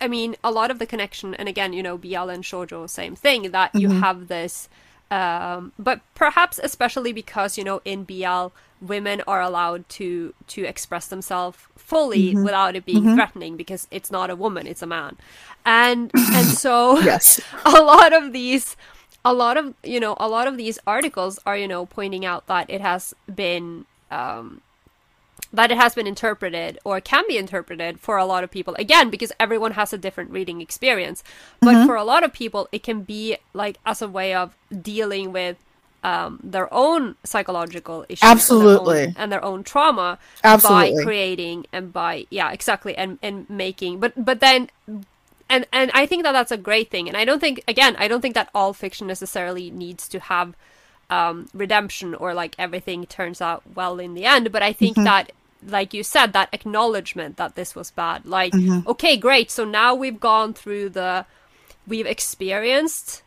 I mean, a lot of the connection, and again, you know, BL and shoujo, same thing that you have this, um, but perhaps especially because you know in BL women are allowed to to express themselves fully without it being threatening because it's not a woman, it's a man, and and so Yes. a lot of these a lot of you know a lot of these articles are you know pointing out that it has been um that it has been interpreted or can be interpreted for a lot of people again because everyone has a different reading experience but for a lot of people it can be like as a way of dealing with um, their own psychological issues and their own- Absolutely. and their own trauma Absolutely. by creating and by yeah exactly and and making but but then and and I think that that's a great thing. And I don't think again, I don't think that all fiction necessarily needs to have um, redemption or like everything turns out well in the end. But I think mm-hmm. that, like you said, that acknowledgement that this was bad. Like, mm-hmm. okay, great. So now we've gone through the, we've experienced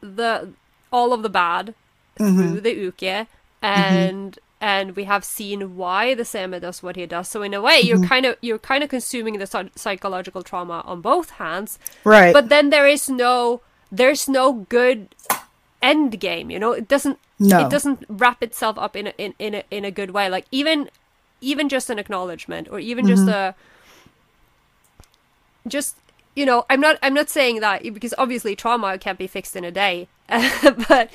the all of the bad mm-hmm. through the uke and and we have seen why the seme does what he does. So in a way, you're kind of you're kind of consuming the psy- psychological trauma on both hands. Right. But then there is no there's no good end game. You know, it doesn't No. it doesn't wrap itself up in a, in in a, in a good way. Like even even just an acknowledgement or even just Mm-hmm. a just you know i'm not i'm not saying that because obviously trauma can't be fixed in a day but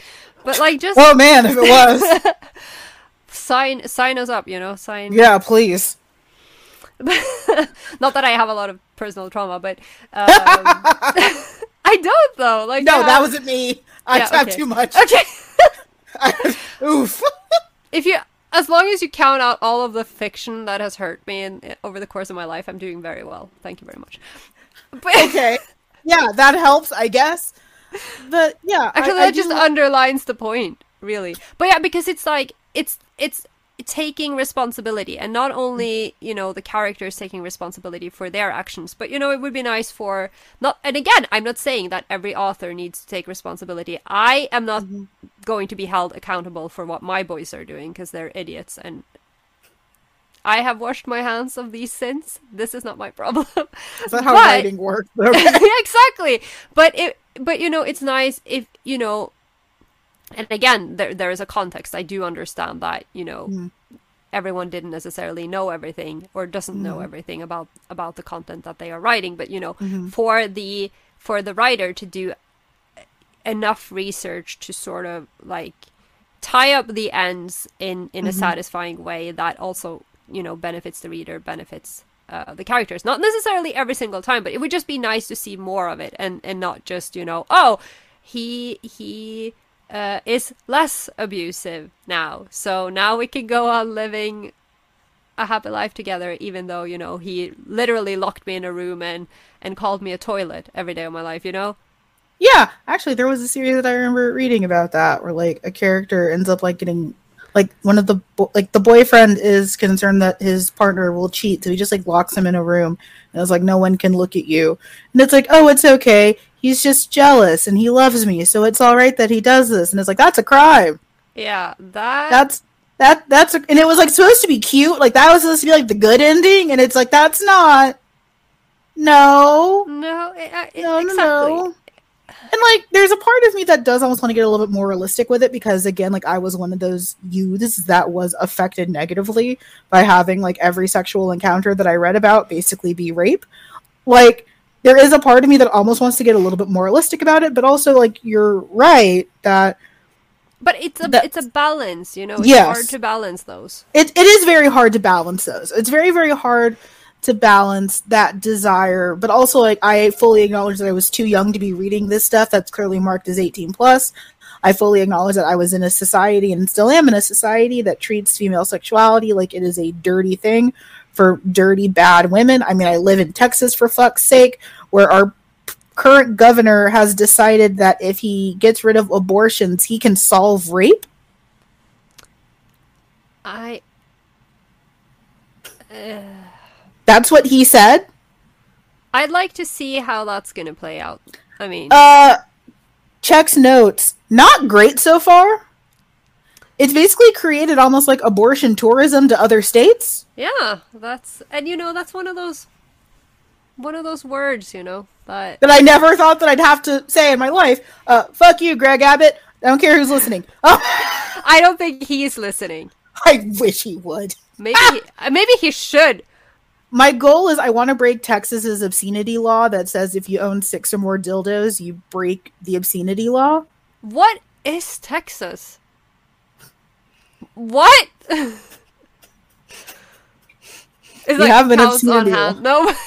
but like just oh man, if it was. sign sign us up you know sign yeah, please. not that I have a lot of personal trauma, but um, I don't though. Like No, that wasn't me. I Yeah, have okay. too much. okay. Oof. if you as long as you count out all of the fiction that has hurt me in, over the course of my life, I'm doing very well. Thank you very much. But okay. Yeah, that helps, I guess. But yeah, I- actually, I that just do- underlines the point, really. But yeah, because it's like it's it's taking responsibility, and not only you know the characters taking responsibility for their actions, but you know it would be nice for not. And again, I'm not saying that every author needs to take responsibility. I am not Mm-hmm. going to be held accountable for what my boys are doing because they're idiots and I have washed my hands of these sins. This is not my problem. Is that how But- writing works? Exactly. But it, but you know, it's nice if you know. And again, there there is a context. I do understand that you know everyone didn't necessarily know everything or doesn't know mm-hmm. everything about about the content that they are writing. But you know, mm-hmm. for the for the writer to do enough research to sort of like tie up the ends in in a mm-hmm. satisfying way that also you know benefits the reader benefits uh, the characters. Not necessarily every single time but it would just be nice to see more of it and and not just you know oh he he uh, is less abusive now. So now we can go on living a happy life together even though you know he literally locked me in a room and and called me a toilet every day of my life you know? Yeah, actually, there was a series that I remember reading about that, where like a character ends up like getting like one of the bo- like the boyfriend is concerned that his partner will cheat, so he just like locks him in a room. And it's like no one can look at you, and it's like oh it's okay, he's just jealous and he loves me, so it's all right that he does this, and it's like that's a crime. yeah that That's that that's a, and it was like supposed to be cute, like that was supposed to be like the good ending, and it's like that's not. No, no it, uh, it- no, no, exactly no. And like, there's a part of me that does almost want to get a little bit more realistic with it because, again, like I was one of those youths that was affected negatively by having like every sexual encounter that I read about basically be rape. Like, there is a part of me that almost wants to get a little bit moralistic about it, but also like you're right that But it's a That- it's a balance, you know. It's Yes. hard to balance those. it, it is very hard to balance those. It's very, very hard to balance that desire, but also like I fully acknowledge that I was too young to be reading this stuff that's clearly marked as 18 plus. I fully acknowledge that I was in a society and still am in a society that treats female sexuality like it is a dirty thing for dirty bad women. I mean, I live in Texas for fuck's sake, where our current governor has decided that if he gets rid of abortions, he can solve rape. I That's what he said. I'd like to see how that's gonna play out. I mean, Uh, checks notes. Not great so far. It's basically created almost like abortion tourism to other states. yeah, that's and you know that's one of those one of those words, you know, that that I never thought that I'd have to say in my life. Uh, fuck you, Greg Abbott. I don't care who's listening. Oh, I don't think he's listening. I wish he would. Maybe he, uh, maybe he should. My goal is I want to break Texas's obscenity law that says if you own six or more dildos, you break the obscenity law. What is Texas? What? Is We have an counts on obscenity hand? No.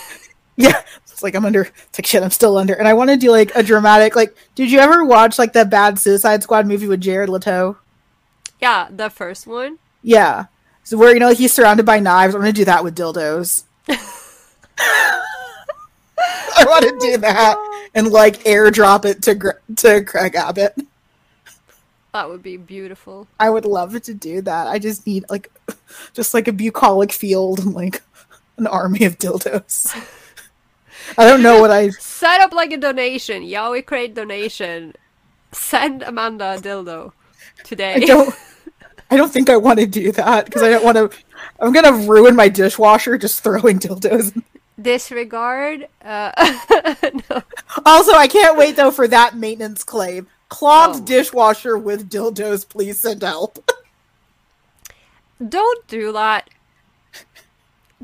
Yeah, it's like I'm under. It's like shit. I'm still under, and I want to do like a dramatic. Like, did you ever watch like that bad Suicide Squad movie with Jared Leto? yeah, the first one. Yeah. So where you know he's surrounded by knives. I'm gonna do that with dildos. I want to do oh that and like airdrop it to to Greg Abbott. That would be beautiful. I would love to do that. I just need like just like a bucolic field and like an army of dildos. I don't know what I Set up like a donation. Yahweh create donation. Send Amanda a dildo today. I don't I don't think I want to do that because I don't want to I'm going to ruin my dishwasher just throwing dildos. Disregard. Uh, no. Also, I can't wait though for that maintenance claim. Clogged Oh. dishwasher with dildos, please send help. Don't do that.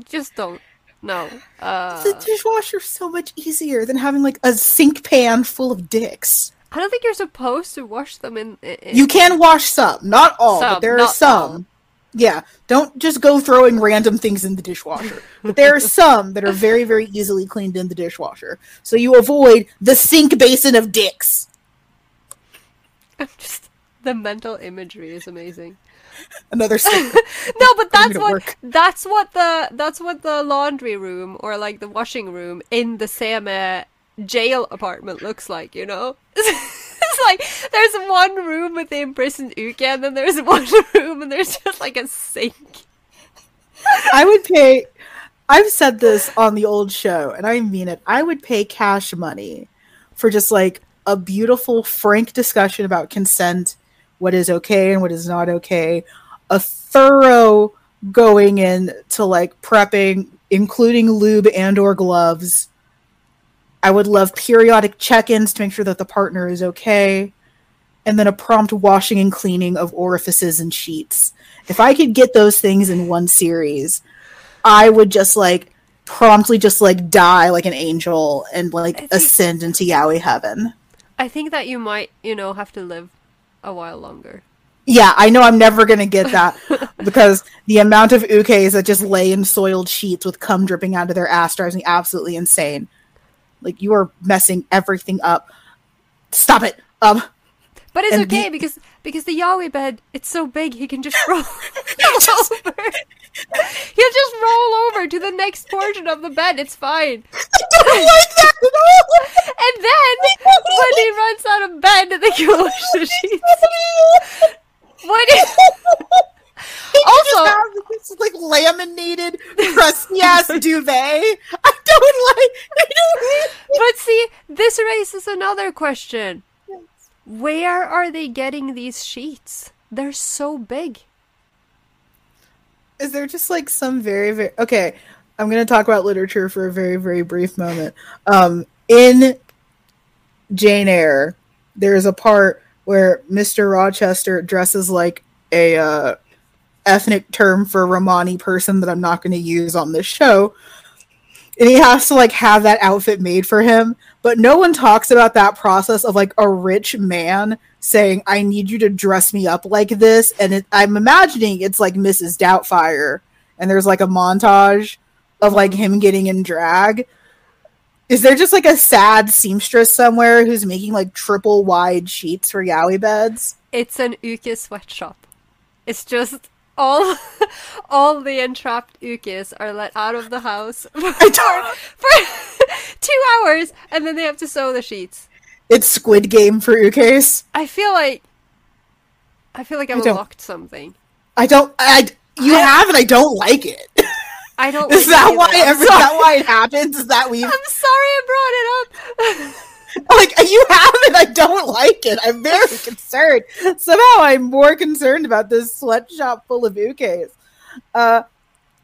Just don't. No. Uh, the dishwasher's so much easier than having like a sink pan full of dicks. I don't think you're supposed to wash them in. in You can wash some, not all, Some, but there are some. all. Yeah, don't just go throwing random things in the dishwasher. But there are some that are very, very easily cleaned in the dishwasher. So you avoid the sink basin of dicks. I'm just the mental imagery is amazing. Another sink. No, but that's what work. that's what the that's what the laundry room or like the washing room in the Seme jail apartment looks like, you know? it's like there's one room with the imprisoned Uke and then there's one room and there's just like a sink. I would pay. I've said this on the old show, and I mean it. I would pay cash money for just like a beautiful, frank discussion about consent, what is okay and what is not okay, a thorough going in to like prepping, including lube and or gloves. I would love periodic check-ins to make sure that the partner is okay, and then a prompt washing and cleaning of orifices and sheets. If I could get those things in one series, I would just like promptly just like die like an angel and like think- ascend into yaoi heaven. I think that you might, you know, have to live a while longer. Yeah, I know I'm never gonna get that because the amount of ukes that just lay in soiled sheets with cum dripping out of their ass drives me absolutely insane. Like you are messing everything up. Stop it. Um But it's okay the- because because the yaoi bed it's so big he can just roll over. He'll just roll over to the next portion of the bed. It's fine. I don't like that at all. And then when he runs out of bed, they can wash the sheets. What? also, Also- have this like laminated, crusty ass duvet. I don't like. I don't like. But see, this raises another question. Where are they getting these sheets? They're so big. Is there just like some very very okay? I'm gonna talk about literature for a very very brief moment. Um, in Jane Eyre, there's a part where Mr. Rochester dresses like a uh, ethnic term for Romani person that I'm not going to use on this show, and he has to like have that outfit made for him. But no one talks about that process of like a rich man saying, "I need you to dress me up like this," and it, I'm imagining it's like Mrs. Doubtfire, and there's like a montage of like him getting in drag. Is there just like a sad seamstress somewhere who's making like triple wide sheets for yaoi beds? It's an uke sweatshop. It's just all all the entrapped ukes are let out of the house for, for two hours and then they have to sew the sheets. It's Squid Game for ukes. I feel like I feel like I've I unlocked something. I don't. I you have it. I don't like it. I don't Is like that why? Every, is that why it happens? Is that we I'm sorry I brought it up. like you have it? I don't like it. I'm very concerned. Somehow, I'm more concerned about this sweatshop full of ukes. Uh,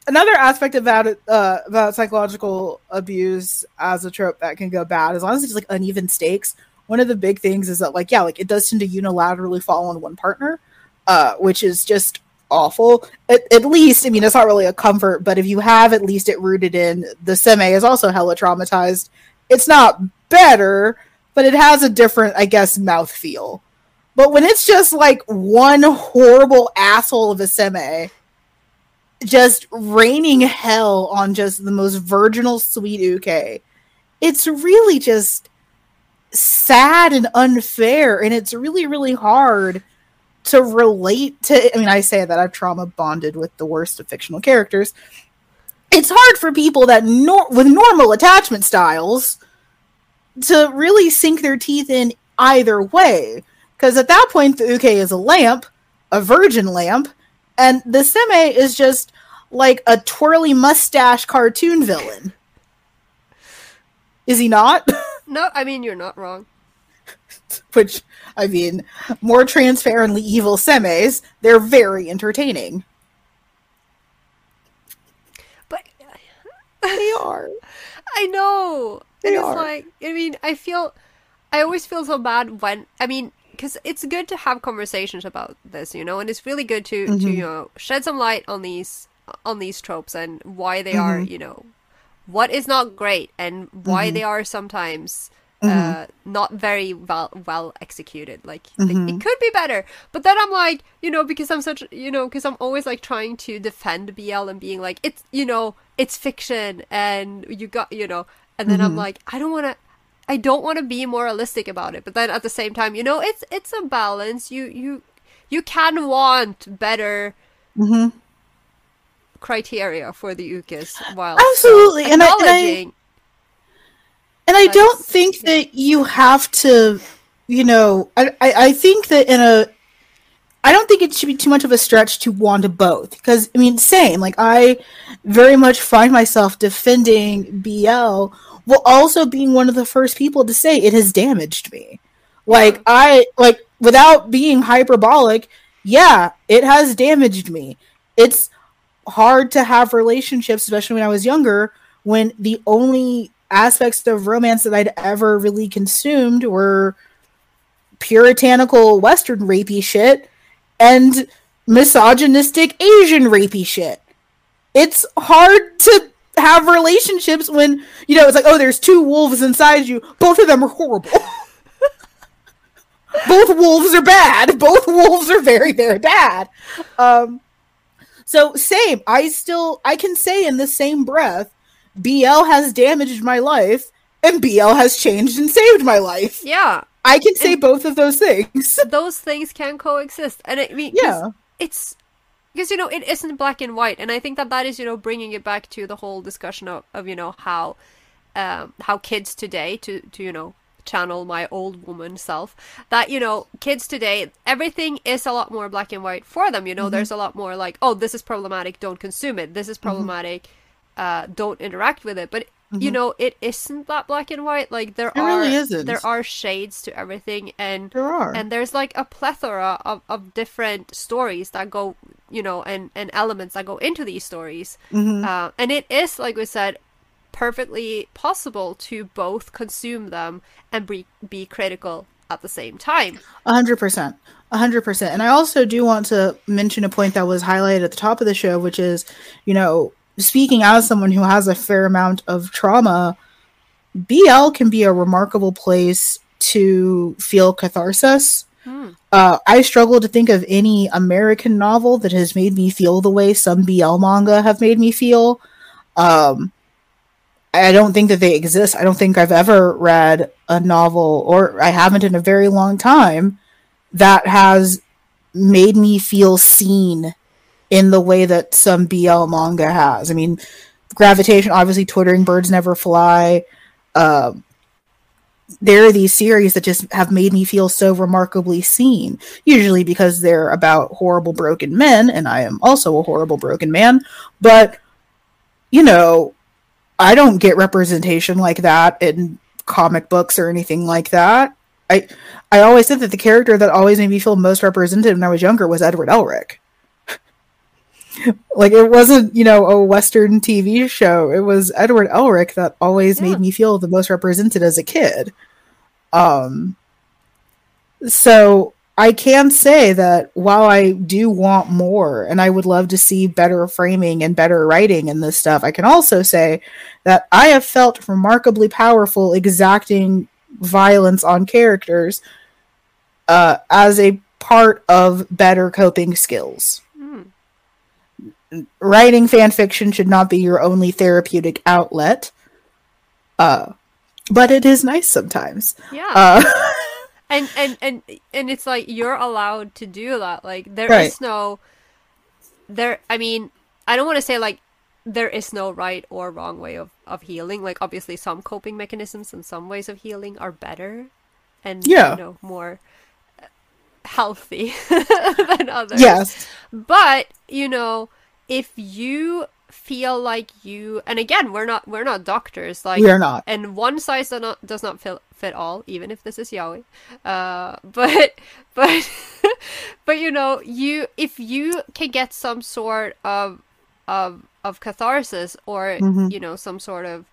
another aspect about it, uh, about psychological abuse as a trope that can go bad, as long as it's like uneven stakes. One of the big things is that, like, yeah, like it does tend to unilaterally fall on one partner, uh, which is just awful. At, at least, I mean, it's not really a comfort, but if you have at least it rooted in the seme is also hella traumatized. It's not better, but it has a different, I guess, mouth feel. But when it's just like one horrible asshole of a seme just raining hell on just the most virginal sweet uke, it's really just sad and unfair. And it's really, really hard to relate to. I mean, I say that I've trauma bonded with the worst of fictional characters. It's hard for people that nor- with normal attachment styles to really sink their teeth in either way. Because at that point, the uke is a lamp, a virgin lamp, and the seme is just like a twirly mustache cartoon villain. Is he not? no, I mean you're not wrong. Which, I mean, more transparently evil semes, they're very entertaining. But They are. I know. They it's are. like, I mean, I feel, I always feel so bad when, I mean, because it's good to have conversations about this, you know, and it's really good to, to Mm-hmm. you know, shed some light on these, on these tropes and why they are, Mm-hmm. you know, what is not great and why Mm-hmm. they are sometimes uh, not very well well executed. Like they- Mm-hmm. it could be better, but then I'm like, you know, because I'm such, you know, because I'm always like trying to defend BL and being like, it's, you know, it's fiction, and you got, you know, and then Mm-hmm. I'm like, I don't want to. I don't want to be moralistic about it, but then at the same time, you know, it's it's a balance. You you you can want better Mm-hmm. criteria for the ukes while Absolutely, and I- and I- And I don't think that you have to, you know, I, I, I think that in a, I don't think it should be too much of a stretch to want both. Because, I mean, same, like, I very much find myself defending BL while also being one of the first people to say it has damaged me. Like, I, like, without being hyperbolic, yeah, it has damaged me. It's hard to have relationships, especially when I was younger, when the only aspects of romance that I'd ever really consumed were puritanical Western rapey shit and misogynistic Asian rapey shit. It's hard to have relationships when, you know, it's like, oh, there's two wolves inside you. Both of them are horrible. Both wolves are bad. Both wolves are very, very bad. Um, so same. I still I can say in the same breath, BL has damaged my life and BL has changed and saved my life. yeah, I can say both of those things. those things can coexist, and I mean, Yeah. it's because you know it isn't black and white, and I think that that is you know bringing it back to the whole discussion of, of you know how um, how kids today to to you know channel my old woman self that you know kids today everything is a lot more black and white for them you know? There's a lot more like oh this is problematic don't consume it. This is problematic uh don't interact with it. But you know it isn't that black and white like there It are really isn't. there are shades to everything and There are. and there's like a plethora of, of different stories that go you know and and elements that go into these stories Mm-hmm. uh, and it is like we said perfectly possible to both consume them and be, be critical at the same time A hundred percent. A hundred percent. And I also do want to mention a point that was highlighted at the top of the show, which is, you know, speaking as someone who has a fair amount of trauma, BL can be a remarkable place to feel catharsis. Uh, I struggle to think of any American novel that has made me feel the way some BL manga have made me feel. Um, I don't think that they exist. I don't think I've ever read a novel, or I haven't in a very long time, that has made me feel seen in the way that some BL manga has. I mean, Gravitation, obviously, Twittering Birds Never Fly. Um, there are these series that just have made me feel so remarkably seen, usually because they're about horrible broken men, and I am also a horrible broken man. But, you know, I don't get representation like that in comic books or anything like that. I I always said that the character that always made me feel most represented when I was younger was Edward Elric. Like it wasn't, you know, a Western TV show. It was Edward Elric that always Yeah. made me feel the most represented as a kid. Um so I can say that while I do want more and I would love to see better framing and better writing in this stuff, I can also say that I have felt remarkably powerful exacting violence on characters uh, as a part of better coping skills. Writing fan fiction should not be your only therapeutic outlet, uh, but it is nice sometimes. yeah Uh, and and and and it's like you're allowed to do that like there is Right. no there i mean i don't want to say like there is no right or wrong way of of healing like obviously some coping mechanisms and some ways of healing are better and Yeah. you know more healthy than others yes. but you know if you feel like you and again we're not we're not doctors like We are not. and one size does not does not fit fit all even if this is yaoi uh but but but you know you if you can get some sort of of of catharsis or Mhm. you know some sort of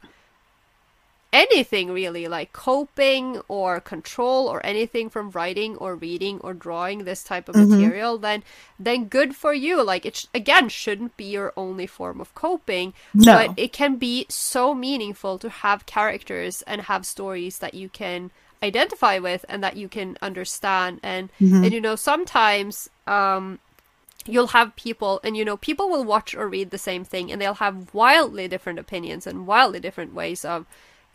anything really, like coping or control or anything from writing or reading or drawing this type of Mhm. material, then then good for you. Like it sh- again shouldn't be your only form of coping, No. but it can be so meaningful to have characters and have stories that you can identify with and that you can understand and Mhm. and you know sometimes um you'll have people and you know people will watch or read the same thing and they'll have wildly different opinions and wildly different ways of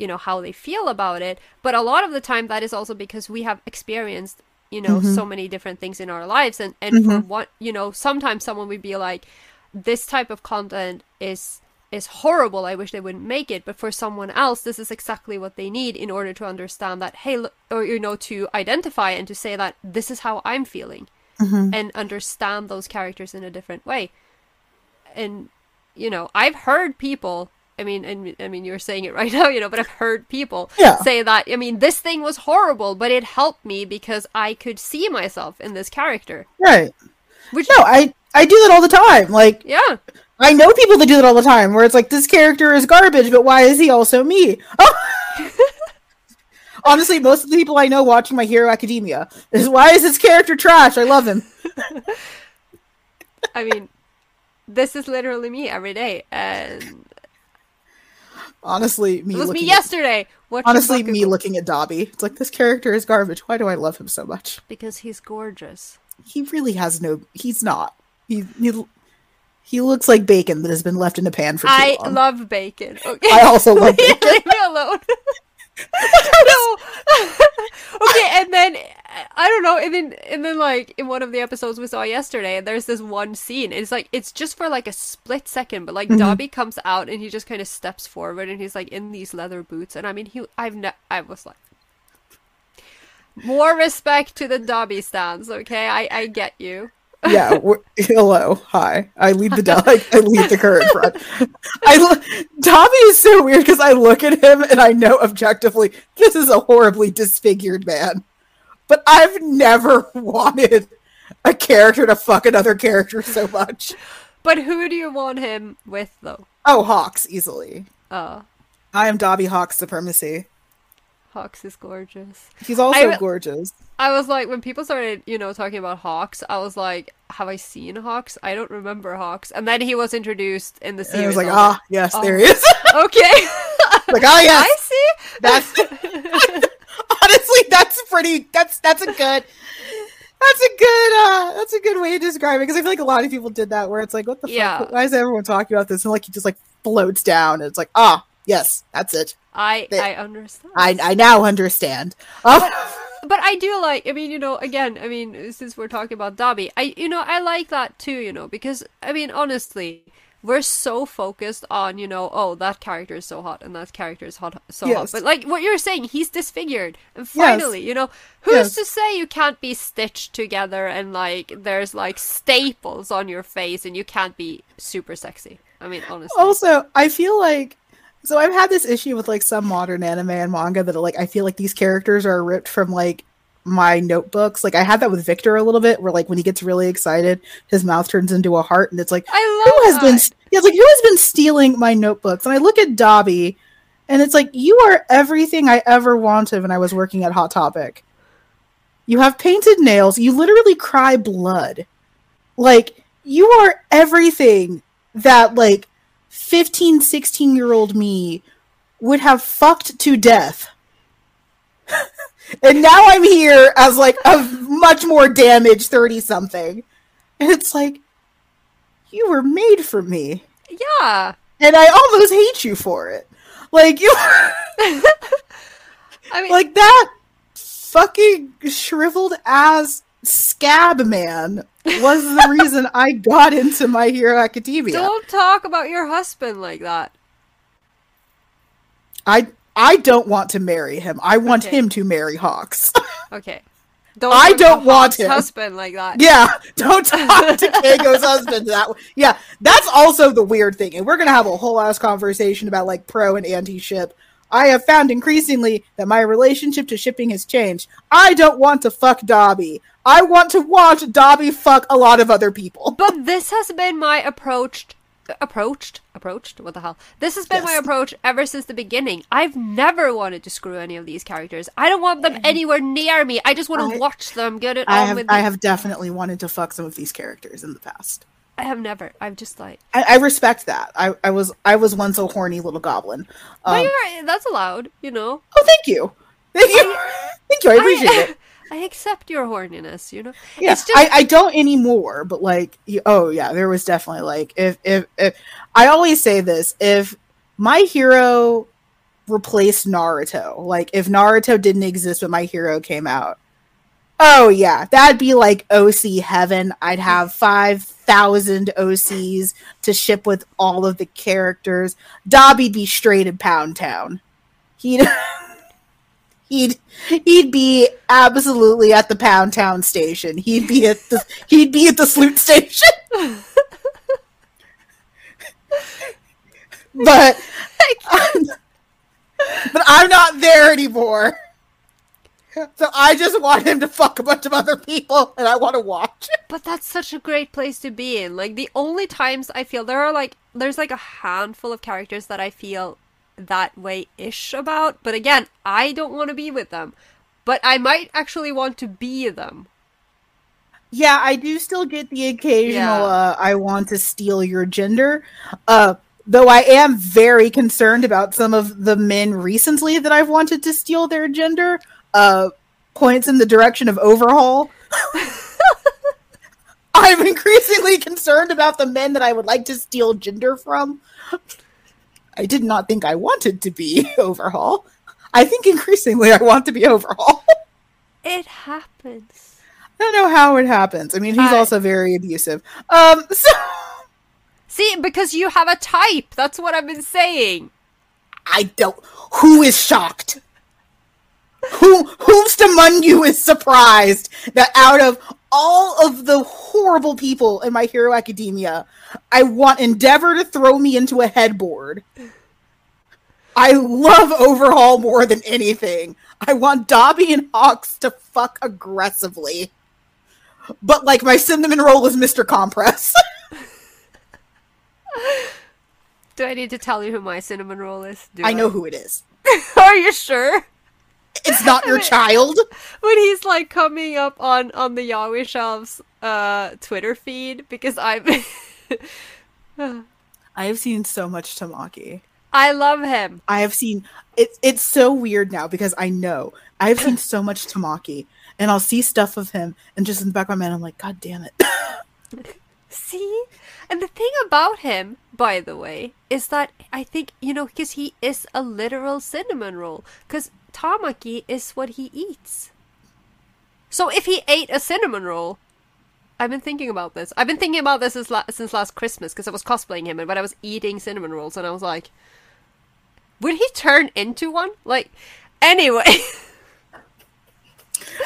you know how they feel about it. But a lot of the time that is also because we have experienced you know mm-hmm. so many different things in our lives. And and for mm-hmm. what you know sometimes someone would be like this type of content is is horrible. I wish they wouldn't make it. But for someone else this is exactly what they need in order to understand that hey look, or you know to identify and to say that this is how i'm feeling mm-hmm. and understand those characters in a different way. And you know i've heard people i mean and i mean you're saying it right now you know but i've heard people Yeah. say that i mean this thing was horrible but it helped me because i could see myself in this character Right. which No, I I do that all the time. Like yeah I know people that do that all the time, where it's like this character is garbage, but why is he also me? Oh. Honestly, most of the people I know watching My Hero Academia is why is this character trash? I love him. i mean this is literally me every day and Honestly, me it was me looking yesterday watching At, honestly, Bakugo me looking at Dabi. It's like this character is garbage. Why do I love him so much? because he's gorgeous He really has no. He's not. He he, he looks like bacon that has been left in a pan for too i long. love bacon okay I also love bacon. leave me alone. no. okay, and then I don't know, and then and then like in one of the episodes we saw yesterday, there's this one scene. It's like it's just for like a split second, but like mm-hmm. Dabi comes out and he just kind of steps forward and he's like in these leather boots, and I mean he, I've ne- I was like. More respect to the Dabi stands, okay? I, I get you. Yeah. Hello, hi. I lead the dog. I lead the current front. I lo- Dabi is so weird because I look at him and I know objectively this is a horribly disfigured man, but I've never wanted a character to fuck another character so much. But who do you want him with, though? Oh, Hawks easily. Uh, I am Dabi Hawks supremacy. Hawks is gorgeous. He's also I- gorgeous. I was like, when people started, you know, talking about Hawks, I was like, have I seen Hawks? I don't remember Hawks. And then he was introduced in the And series. I was like, I ah, yes, there he oh. is. okay. like, ah, yes. I see. That's honestly that's pretty that's that's a good that's a good uh that's a good way to describe it because I feel like a lot of people did that where it's like what the Yeah. fuck why is everyone talking about this and like he just like floats down and it's like ah yes that's it I They- I understand. I I now understand oh but I do like. I mean, you know, again, I mean, since we're talking about Dabi, I you know I like that too. You know, because I mean, honestly. We're so focused on, you know, oh, that character is so hot and that character is hot, so hot. But like what you're saying, he's disfigured, and Yes. finally, you know, who's Yes. to say you can't be stitched together and like there's like staples on your face and you can't be super sexy? I mean, honestly, also I feel like so I've had this issue with like some modern anime and manga that like I feel like these characters are ripped from like my notebooks. Like I had that with Victor a little bit where like when he gets really excited his mouth turns into a heart and it's like I who love has been that. yeah, it's like who has been stealing my notebooks? And i look at dabi and it's like you are everything i ever wanted when i was working at hot topic. You have painted nails. You literally cry blood. Like you are everything that like 15 16 year old me would have fucked to death. And now i'm here as like a much more damaged 30 something and it's like you were made for me. Yeah, and i almost hate you for it. Like you I mean, like that fucking shriveled ass scab man was the reason i got into my hero academia don't talk about your husband like that. i i don't want to marry him i want Okay. him to marry hawks Okay, don't. I don't want Hawk's him. husband like that. Yeah, don't talk to Keiko's husband that way. Yeah, that's also the weird thing. And we're going to have a whole ass conversation about like pro and anti ship. I have found increasingly that my relationship to shipping has changed. I don't want to fuck Dabi. I want to watch Dabi fuck a lot of other people. But this has been my approach approached approached what the hell this has been my approach ever since the beginning i've never wanted to screw any of these characters i don't want them anywhere near me i just want to I- watch them get it I on have with I have definitely wanted to fuck some of these characters in the past. I have never i've just like I, I respect that. I, I was I was once a horny little goblin. but Um, you're that's allowed you know oh, thank you, thank you, thank you. I appreciate it. I accept your horniness you know Yeah, just I, I don't anymore, but like, oh yeah, there was definitely like, if, if if I always say this, if my hero replaced Naruto, like if Naruto didn't exist but my hero came out, oh yeah, that'd be like OC heaven. I'd have five thousand OCs to ship with all of the characters. Dabi'd be straight in Pound Town. He'd. He'd he'd be absolutely at the Pound Town station. He'd be at the he'd be at the Sloot station. but but I'm not there anymore. So I just want him to fuck a bunch of other people, and I want to watch. But that's such a great place to be in. Like the only times I feel there are like there's like a handful of characters that I feel that way ish about. But again, I don't want to be with them. But I might actually want to be them. Yeah, I do still get the occasional Yeah. uh, I want to steal your gender. Uh though I am very concerned about some of the men recently that I've wanted to steal their gender. Uh points in the direction of overhaul. I'm increasingly concerned about the men that I would like to steal gender from. I did not think I wanted to be overhaul. I think increasingly I want to be overhaul. It happens. I don't know how it happens. I mean, he's I- also very abusive. Um, so See, because you have a type. That's what I've been saying. I don't. Who is shocked? Who who's among you is surprised that out of all of the horrible people in My Hero Academia, I want Endeavor to throw me into a headboard. I love Overhaul more than anything. I want Dabi and Hawks to fuck aggressively. But like my cinnamon roll is Mr. Compress. Do I need to tell you who my cinnamon roll is? Do I know who it is. Are you sure? It's not your child. when he's like coming up on on the Yaoi Shelves uh Twitter feed because I'm I have seen so much Tamaki. I love him. I have seen it's it's so weird now because I know I've seen so much Tamaki and I'll see stuff of him and just in the back of my mind I'm like, God damn it. See? And the thing about him, by the way, is that I think, you know, because he is a literal cinnamon roll. Because tamaki is what he eats. So if he ate a cinnamon roll, I've been thinking about this. I've been thinking about this since, la- since last Christmas because I was cosplaying him, and but I was eating cinnamon rolls, and I was like, would he turn into one? Like, anyway.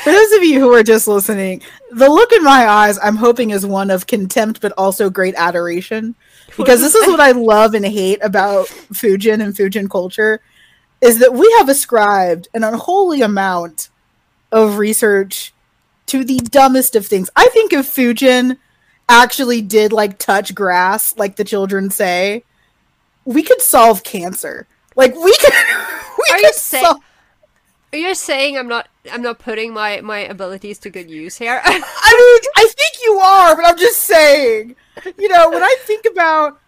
For those of you who are just listening, the look in my eyes I'm hoping is one of contempt but also great adoration. Because this is what I love and hate about Fujin and Fujin culture is that we have ascribed an unholy amount of research to the dumbest of things. I think if Fujin actually did like touch grass, like the children say, we could solve cancer. Like we could we Are could you saying? sol- You're saying I'm not I'm not putting my my abilities to good use here. I mean, I think you are, but I'm just saying. You know, when I think about,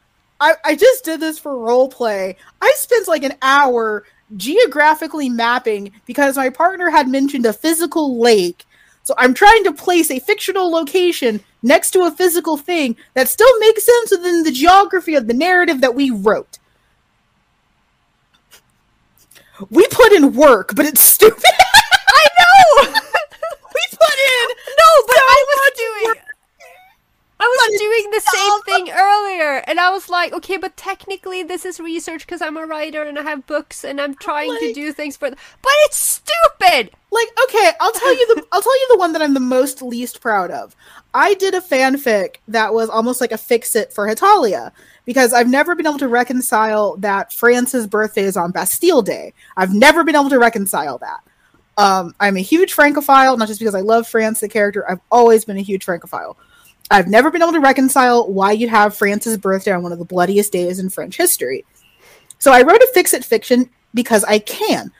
I, I just did this for role play. I spent like an hour geographically mapping because my partner had mentioned a physical lake. So I'm trying to place a fictional location next to a physical thing that still makes sense within the geography of the narrative that we wrote. We put in work, but it's stupid. I know. we put in No, but so I was much doing work. I was doing the same thing earlier, and I was like, okay, but technically this is research because I'm a writer and I have books and I'm trying to do things for. But it's stupid. like okay i'll tell you the i'll tell you the one that i'm the most least proud of i did a fanfic that was almost like a fix it for Hetalia because i've never been able to reconcile that france's birthday is on bastille day i've never been able to reconcile that um, i'm a huge francophile not just because i love france the character i've always been a huge francophile I've never been able to reconcile why you'd have France's birthday on one of the bloodiest days in French history. So I wrote a fix it fiction because I can.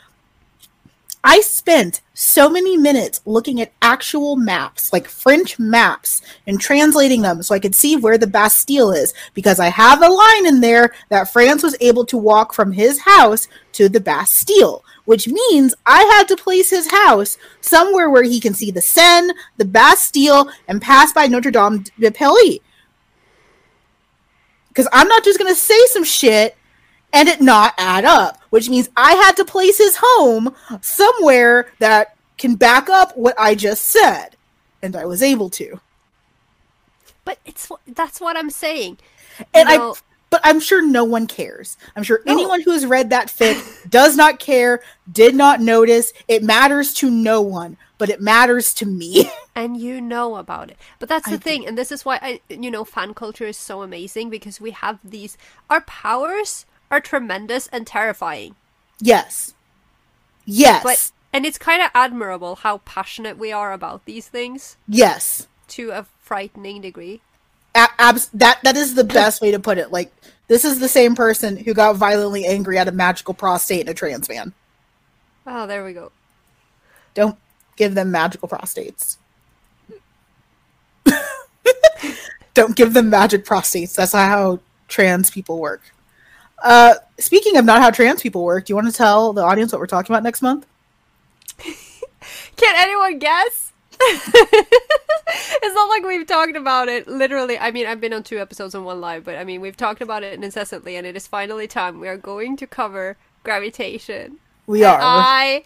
I spent so many minutes looking at actual maps, like French maps, and translating them so I could see where the Bastille is because I have a line in there that France was able to walk from his house to the Bastille, which means I had to place his house somewhere where he can see the Seine, the Bastille, and pass by Notre Dame de Paris. Because I'm not just going to say some shit and it not add up, which means I had to place his home somewhere that can back up what I just said, and I was able to. But it's that's what I'm saying. And I but I'm sure no one cares. I'm sure no. anyone who has read that fic does not care, did not notice. It matters to no one, but it matters to me. And you know about it. But that's the I thing, do. and this is why I you know fan culture is so amazing because we have these our powers are tremendous and terrifying. Yes. Yes. But and it's kind of admirable how passionate we are about these things. Yes. To a frightening degree. Abs- that that is the best way to put it. Like this is the same person who got violently angry at a magical prostate in a trans man. Oh, there we go. Don't give them magical prostates. Don't give them magic prostates. That's not how trans people work. Uh, speaking of not how trans people work, do you want to tell the audience what we're talking about next month? Can anyone guess? it's not like we've talked about it literally. I mean, I've been on two episodes and one live, but I mean, we've talked about it incessantly, and it is finally time. We are going to cover gravitation. We are. I,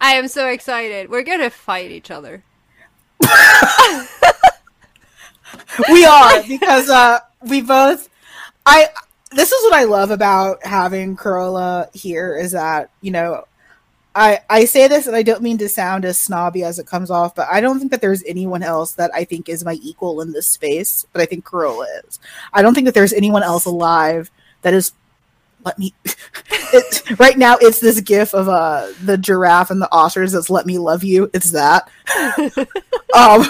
I am so excited. We're gonna fight each other. we are because uh, we both. I this is what I love about having Carola here is that, you know, I I say this and I don't mean to sound as snobby as it comes off, but I don't think that there's anyone else that I think is my equal in this space, but I think Carola is. I don't think that there's anyone else alive that is let me it, right now it's this gif of uh the giraffe and the otters that's let me love you. It's that. um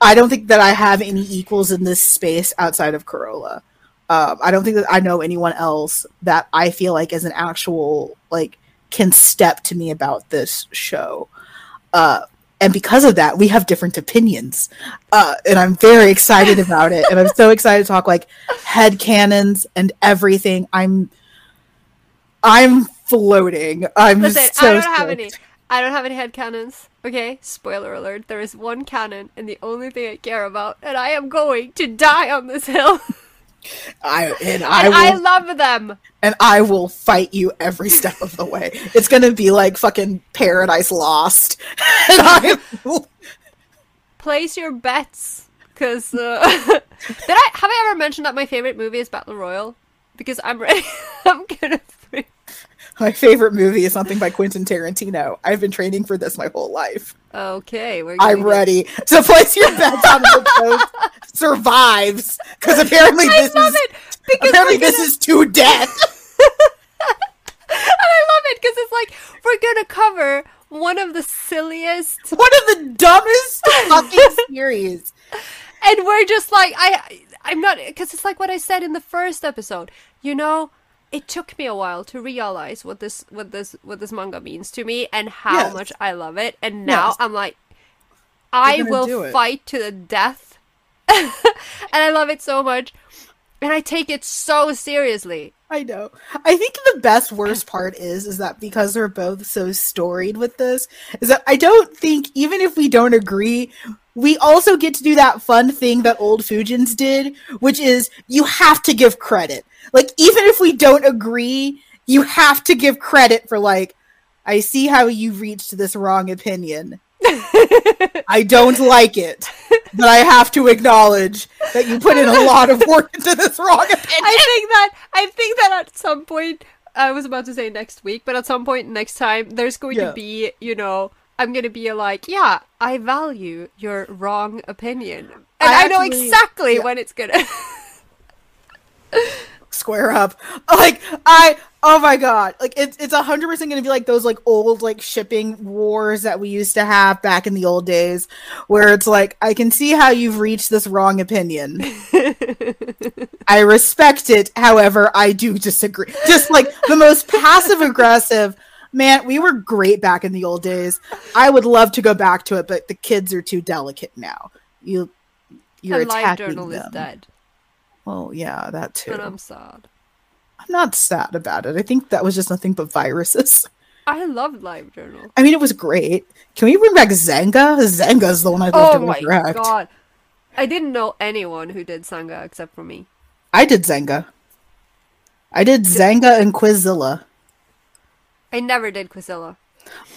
I don't think that I have any equals in this space outside of Carola. Um, I don't think that I know anyone else that I feel like is an actual like can step to me about this show. Uh, and because of that, we have different opinions, uh, and I'm very excited about it. And I'm so excited to talk like head canons and everything. I'm, I'm floating. I'm Listen, so I don't stoked. have any. I don't have any head canons. Okay, spoiler alert. There is one canon, and the only thing I care about, and I am going to die on this hill. I and I and will, I love them. And I will fight you every step of the way. It's gonna be like fucking Paradise Lost. and I will... place your bets, because uh, did I have I ever mentioned that my favorite movie is Battle Royale? Because I'm ready. I'm gonna. My favorite movie is something by Quentin Tarantino. I've been training for this my whole life. Okay, I'm ready. So place your bets on the post survives because apparently I this is apparently this is to death. And I love it because it's like we're gonna cover one of the silliest, one of the dumbest fucking series, and we're just like I, I'm not because it's like what I said in the first episode. You know, it took me a while to realize what this what this what this manga means to me and how yes. much I love it. And now yes. I'm like, I will fight to the death, and I love it so much, and I take it so seriously. I know. I think the best worst part is is that because we're both so storied with this, is that I don't think even if we don't agree, we also get to do that fun thing that old Fujins did, which is you have to give credit. Like even if we don't agree, you have to give credit for like I see how you reached this wrong opinion. I don't like it, but I have to acknowledge that you put in a lot of work into this wrong opinion. I think that I think that at some point I was about to say next week, but at some point next time there's going yeah. to be, you know, I'm going to be like, yeah, I value your wrong opinion. And I, I know exactly yeah. when it's going to square up. Like I, oh my god, like it's it's a hundred percent gonna be like those like old like shipping wars that we used to have back in the old days, where it's like I can see how you've reached this wrong opinion. I respect it, however, I do disagree. Just like the most passive aggressive. Man, we were great back in the old days. I would love to go back to it, but the kids are too delicate now. You, you're and attacking LiveJournal them. is Oh yeah, that too. and I'm sad. I'm not sad about it. I think that was just nothing but viruses. I loved LiveJournal. I mean, it was great. Can we bring back Xanga? Xanga's the one I'd love Oh to my resurrect. god. I didn't know anyone who did Xanga except for me. I did Xanga. I did Xanga and Quizilla. I never did Quizilla.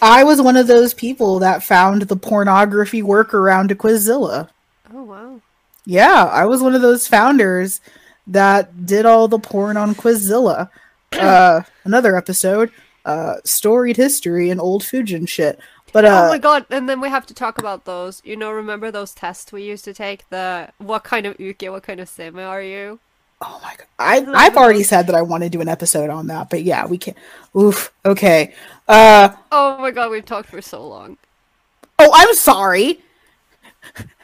I was one of those people that found the pornography workaround to Quizilla. Oh wow. Yeah, I was one of those founders that did all the porn on Quizilla. Uh, another episode, uh, storied history and old Fujin shit. But uh, oh my god, and then we have to talk about those. You know, remember those tests we used to take? The what kind of uke, what kind of seme are you? Oh my god. I I've already said that I want to do an episode on that, but yeah, we can Oof. Okay. Uh Oh my god, we've talked for so long. oh, I'm sorry.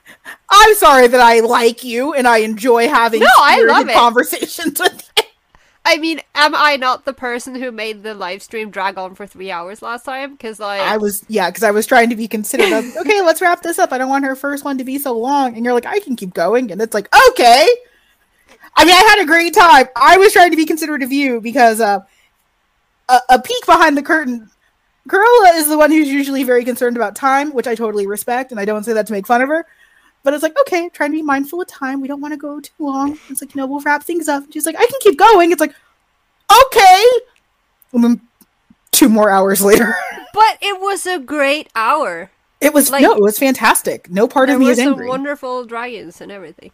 I'm sorry that I like you and I enjoy having No, I love it. conversations with you. I mean, am I not the person who made the live stream drag on for three hours last time? Because like, I was yeah, because I was trying to be considerate of okay, let's wrap this up. I don't want her first one to be so long. And you're like, I can keep going, and it's like, okay. I mean, I had a great time. I was trying to be considerate of you because uh, a, a peek behind the curtain. Carola is the one who's usually very concerned about time, which I totally respect, and I don't say that to make fun of her. But it's like, okay, trying to be mindful of time. We don't want to go too long. It's like, no, we'll wrap things up. And she's like, I can keep going. It's like, okay. And then two more hours later. but it was a great hour. It was Like- no, it was fantastic. No part of me is some angry. wonderful dragons and everything.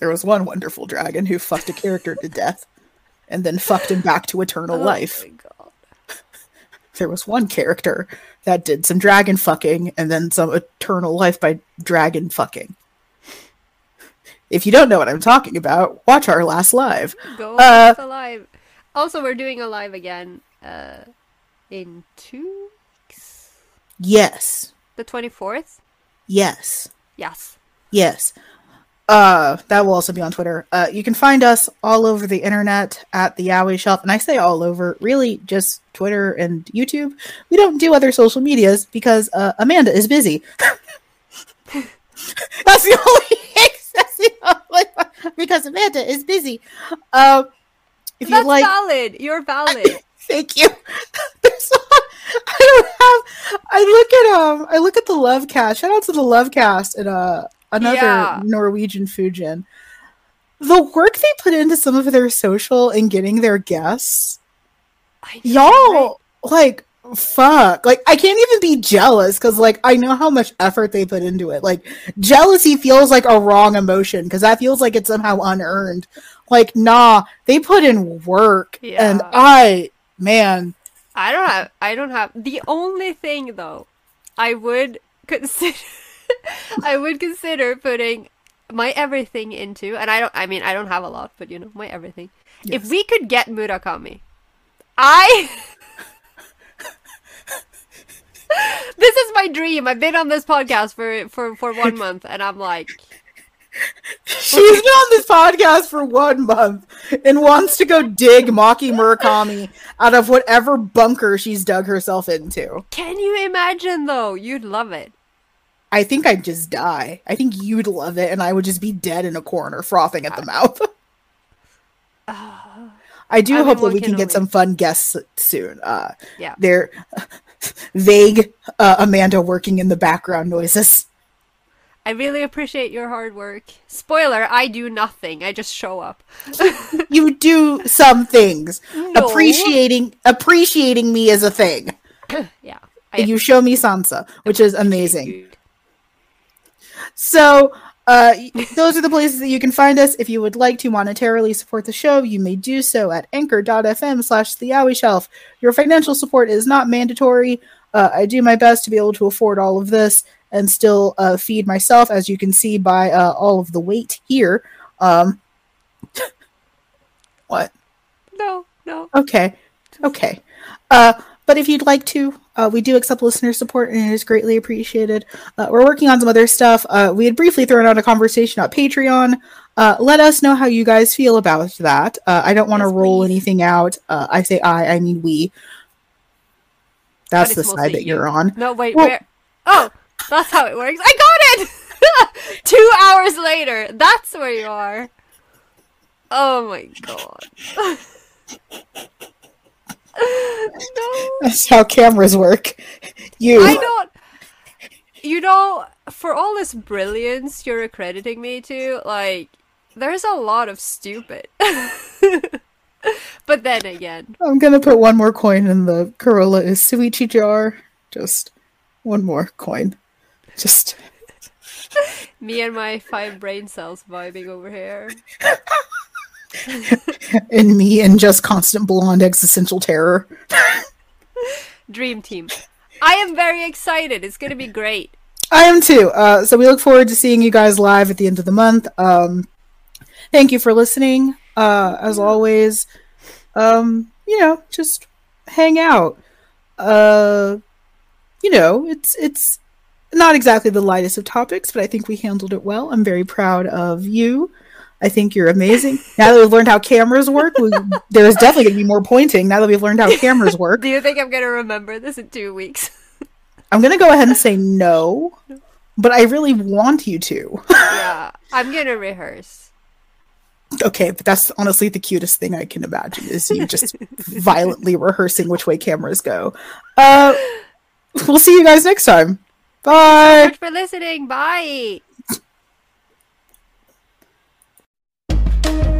There was one wonderful dragon who fucked a character to death, and then fucked him back to eternal Oh life. my god. There was one character that did some dragon fucking and then some eternal life by dragon fucking. If you don't know what I'm talking about, watch our last live. Go Uh, live. Also, we're doing a live again uh, in two weeks. Yes, The 24th? yes, Yes. yes. Uh, that will also be on Twitter. Uh, you can find us all over the internet at the Yaoi Shelf, and I say all over, really just Twitter and YouTube. We don't do other social medias because uh, Amanda is busy. that's the only. That's the only one, because Amanda is busy. Uh, if you like, valid. You're valid. Thank you. I don't have. I look at um. I look at the love cast. Shout out to the love cast and uh another Yeah. Norwegian Fujin. The work they put into some of their social and getting their guests, know, y'all like fuck. Like I can't even be jealous because like I know how much effort they put into it. Like jealousy feels like a wrong emotion because that feels like it's somehow unearned. Like nah, they put in work, and I man. I don't have. I don't have. The only thing though, I would consider. I would consider putting my everything into, and I don't. I mean, I don't have a lot, but you know, my everything. If we could get Murakami, I. this is my dream. I've been on this podcast for for for one month, and I'm like, She's been on this podcast for one month and wants to go dig Maki Murakami out of whatever bunker she's dug herself into. can you imagine though? You'd love it. I think I'd just die. I think you'd love it, and I would just be dead in a corner, frothing at the mouth. I do I've hope that we can get some fun guests soon. Uh, Yeah. they're vague uh, Amanda working in the background noises. I really appreciate your hard work. Spoiler, I do nothing. I just show up. You do some things. No. Appreciating appreciating me is a thing. Yeah. and you show me Sansa, which is amazing. So, uh, those are the places that you can find us. If you would like to monetarily support the show, you may do so at anchor.fm slash the Yaoi Shelf. Your financial support is not mandatory. Uh, I do my best to be able to afford all of this and still uh, feed myself, as you can see by uh, all of the weight here. Um, What? No, no. Okay. Okay. Uh, but if you'd like to, uh, we do accept listener support and it is greatly appreciated. Uh, we're working on some other stuff. Uh, we had briefly thrown out a conversation on Patreon. Uh, let us know how you guys feel about that. Uh, I don't want to Yes, roll please. anything out. Uh, I say I, I mean we. That's the side that you're on. No, wait, Well- where? Oh, that's how it works. I got it! Two hours later. That's where you are. Oh my god. no. That's how cameras work. You. I don't. You know, for all this brilliance you're accrediting me to, like, there's a lot of stupid. but then again, I'm gonna put one more coin in the Carola is Shuichi jar. Just one more coin. Just me and my five brain cells vibing over here. and me and just constant blonde existential terror. Dream team. I am very excited. It's gonna be great. I am too. Uh, so we look forward to seeing you guys live at the end of the month. Um, thank you for listening. Uh, as always, um, you know, just hang out. Uh, you know, it's it's not exactly the lightest of topics, but I think we handled it well. I'm very proud of you. I think you're amazing. Now that we've learned how cameras work, we, there's definitely going to be more pointing. Now that we've learned how cameras work, Do you think I'm gonna remember this in two weeks? I'm going to go ahead and say no, but I really want you to. yeah, I'm gonna rehearse. Okay, but that's honestly the cutest thing I can imagine is you just violently rehearsing which way cameras go. Uh, we'll see you guys next time. Bye. Thanks for listening. Bye. thank you